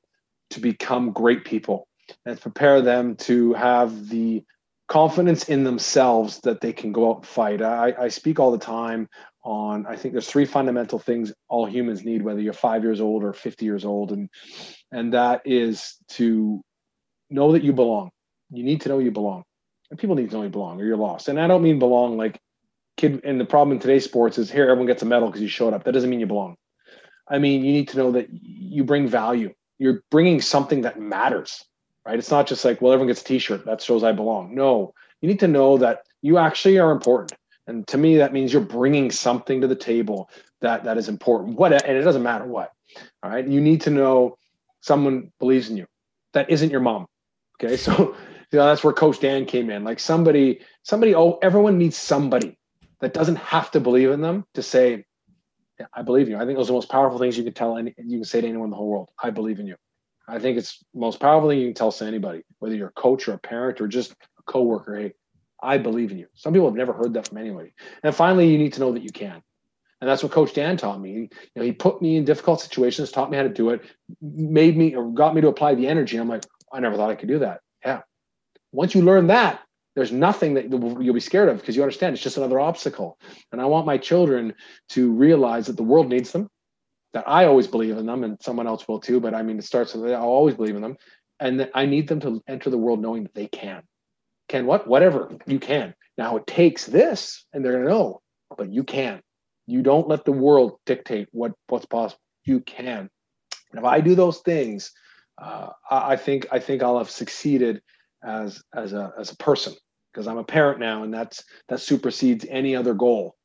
to become great people and prepare them to have the confidence in themselves that they can go out and fight. I, I speak all the time on i think there's three fundamental things all humans need whether you're five years old or 50 years old. And and that is to know that you belong. You need to know you belong. And people need to know you belong or you're lost. And i don't mean belong like kid and the problem in today's sports is here everyone gets a medal because you showed up. That doesn't mean you belong. I mean you need to know that you bring value. You're bringing something that matters right? It's not just like well everyone gets a t-shirt. That shows i belong. No. You need to know that you actually are important and to me that means you're bringing something to the table that that is important. What and it doesn't matter what all right? You need to know someone believes in you that isn't your mom okay? So you know that's where coach dan came in. Like somebody somebody oh everyone needs somebody that doesn't have to believe in them to say yeah, i believe in you. I think those are the most powerful things you can tell any you can say to anyone in the whole world i believe in you. I think it's most powerful thing you can tell to anybody whether you're a coach or a parent or just a coworker. Hey i believe in you. Some people have never heard that from anybody. And finally you need to know that you can. And that's what coach dan taught me. You know he put me in difficult situations taught me how to do it made me or got me to apply the energy. I'm like i never thought i could do that. Yeah. Once you learn that there's nothing that you'll be scared of because you understand it's just another obstacle. And i want my children to realize that the world needs them that i always believe in them and someone else will too but i mean it starts with i'll always believe in them. And that i need them to enter the world knowing that they can can what? Whatever you can. Now it takes this and they're going to know but you can. You don't let the world dictate what what's possible. You can. And if i do those things uh, I, I think i think i'll have succeeded as as a as a person because I'm a parent now, and that's that supersedes any other goal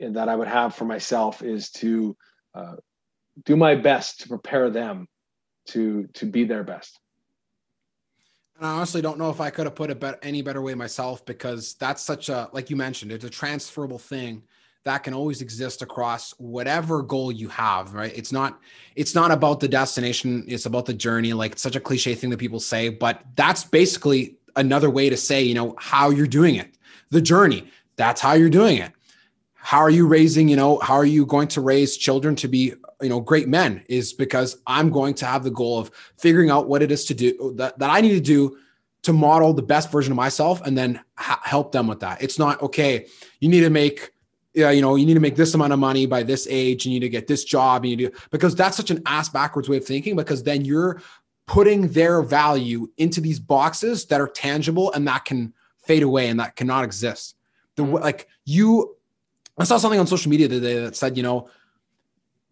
that I would have for myself is to uh, do my best to prepare them to to be their best. And I honestly don't know if I could have put it bet- any better way myself because that's such a like you mentioned, it's a transferable thing that can always exist across whatever goal you have right? It's not it's not about the destination it's about the journey like it's such a cliche thing that people say but that's basically another way to say you know how you're doing it. The journey that's how you're doing it. How are you raising you know how are you going to raise children to be you know great men is because i'm going to have the goal of figuring out what it is to do that, that i need to do to model the best version of myself and then ha- help them with that it's not okay you need to make yeah, you know, you need to make this amount of money by this age. You need to get this job. You need to, because that's such an ass backwards way of thinking, because then you're putting their value into these boxes that are tangible and that can fade away and that cannot exist. The like you, I saw something on social media today that said, you know,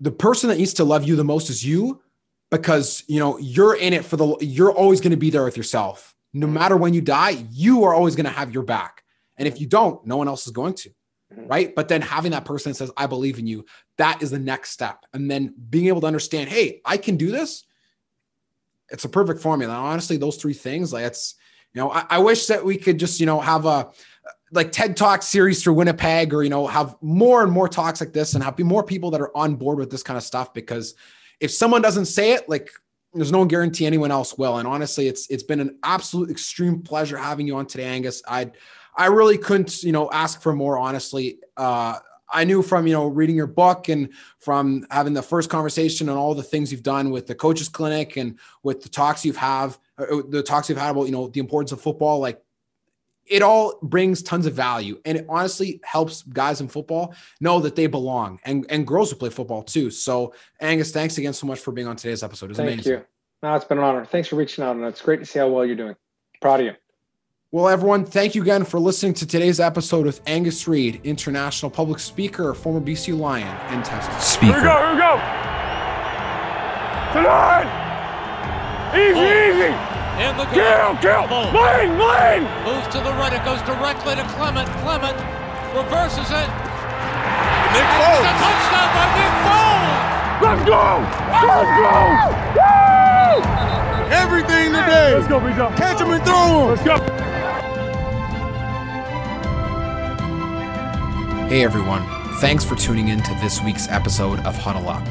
the person that needs to love you the most is you because, you know, you're in it for the, you're always going to be there with yourself. No mm-hmm. matter when you die, you are always going to have your back. And if you don't, no one else is going to mm-hmm. right? But then having that person that says, I believe in you, that is the next step. And then being able to understand, hey, I can do this. it's a perfect formula. And honestly, those three things, like it's, you know, I, I wish that we could just, you know, have a like TED Talk series through Winnipeg or, you know, have more and more talks like this and have more people that are on board with this kind of stuff. Because if someone doesn't say it, like there's no guarantee anyone else will. And honestly, it's it's been an absolute extreme pleasure having you on today, Angus. I I really couldn't, you know, ask for more, honestly. Uh I knew from you know reading your book and from having the first conversation and all the things you've done with the coaches clinic and with the talks you've have uh, the talks you've had about you know the importance of football like it all brings tons of value and it honestly helps guys in football know that they belong and and girls who play football too so angus thanks again so much for being on today's episode it's Thank amazing you. No, it's been an honor. Thanks for reaching out, and it's great to see how well you're doing. Proud of you. Well, everyone, thank you again for listening to today's episode with Angus Reid, international public speaker, former BC Lion, and TEDx Speaker. Here we go, here we go. Tonight. Easy, oh. easy. In the Kill, kill. Boom. Lane, lane. Moves to the right. It goes directly to Clement. Clement reverses it. Nick Foles. It's a touchdown by Nick Foles. Let's go. Let's go. Woo! Everything today. Let's go, B-Dub. Catch him and throw him. Let's go. Hey everyone, thanks for tuning in to this week's episode of Huddle Up.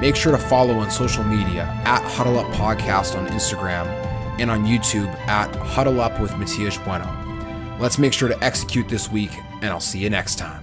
Make sure to follow on social media at Huddle Up Podcast on Instagram and on YouTube at Huddle Up with Matias Bueno. Let's make sure to execute this week, and I'll see you next time.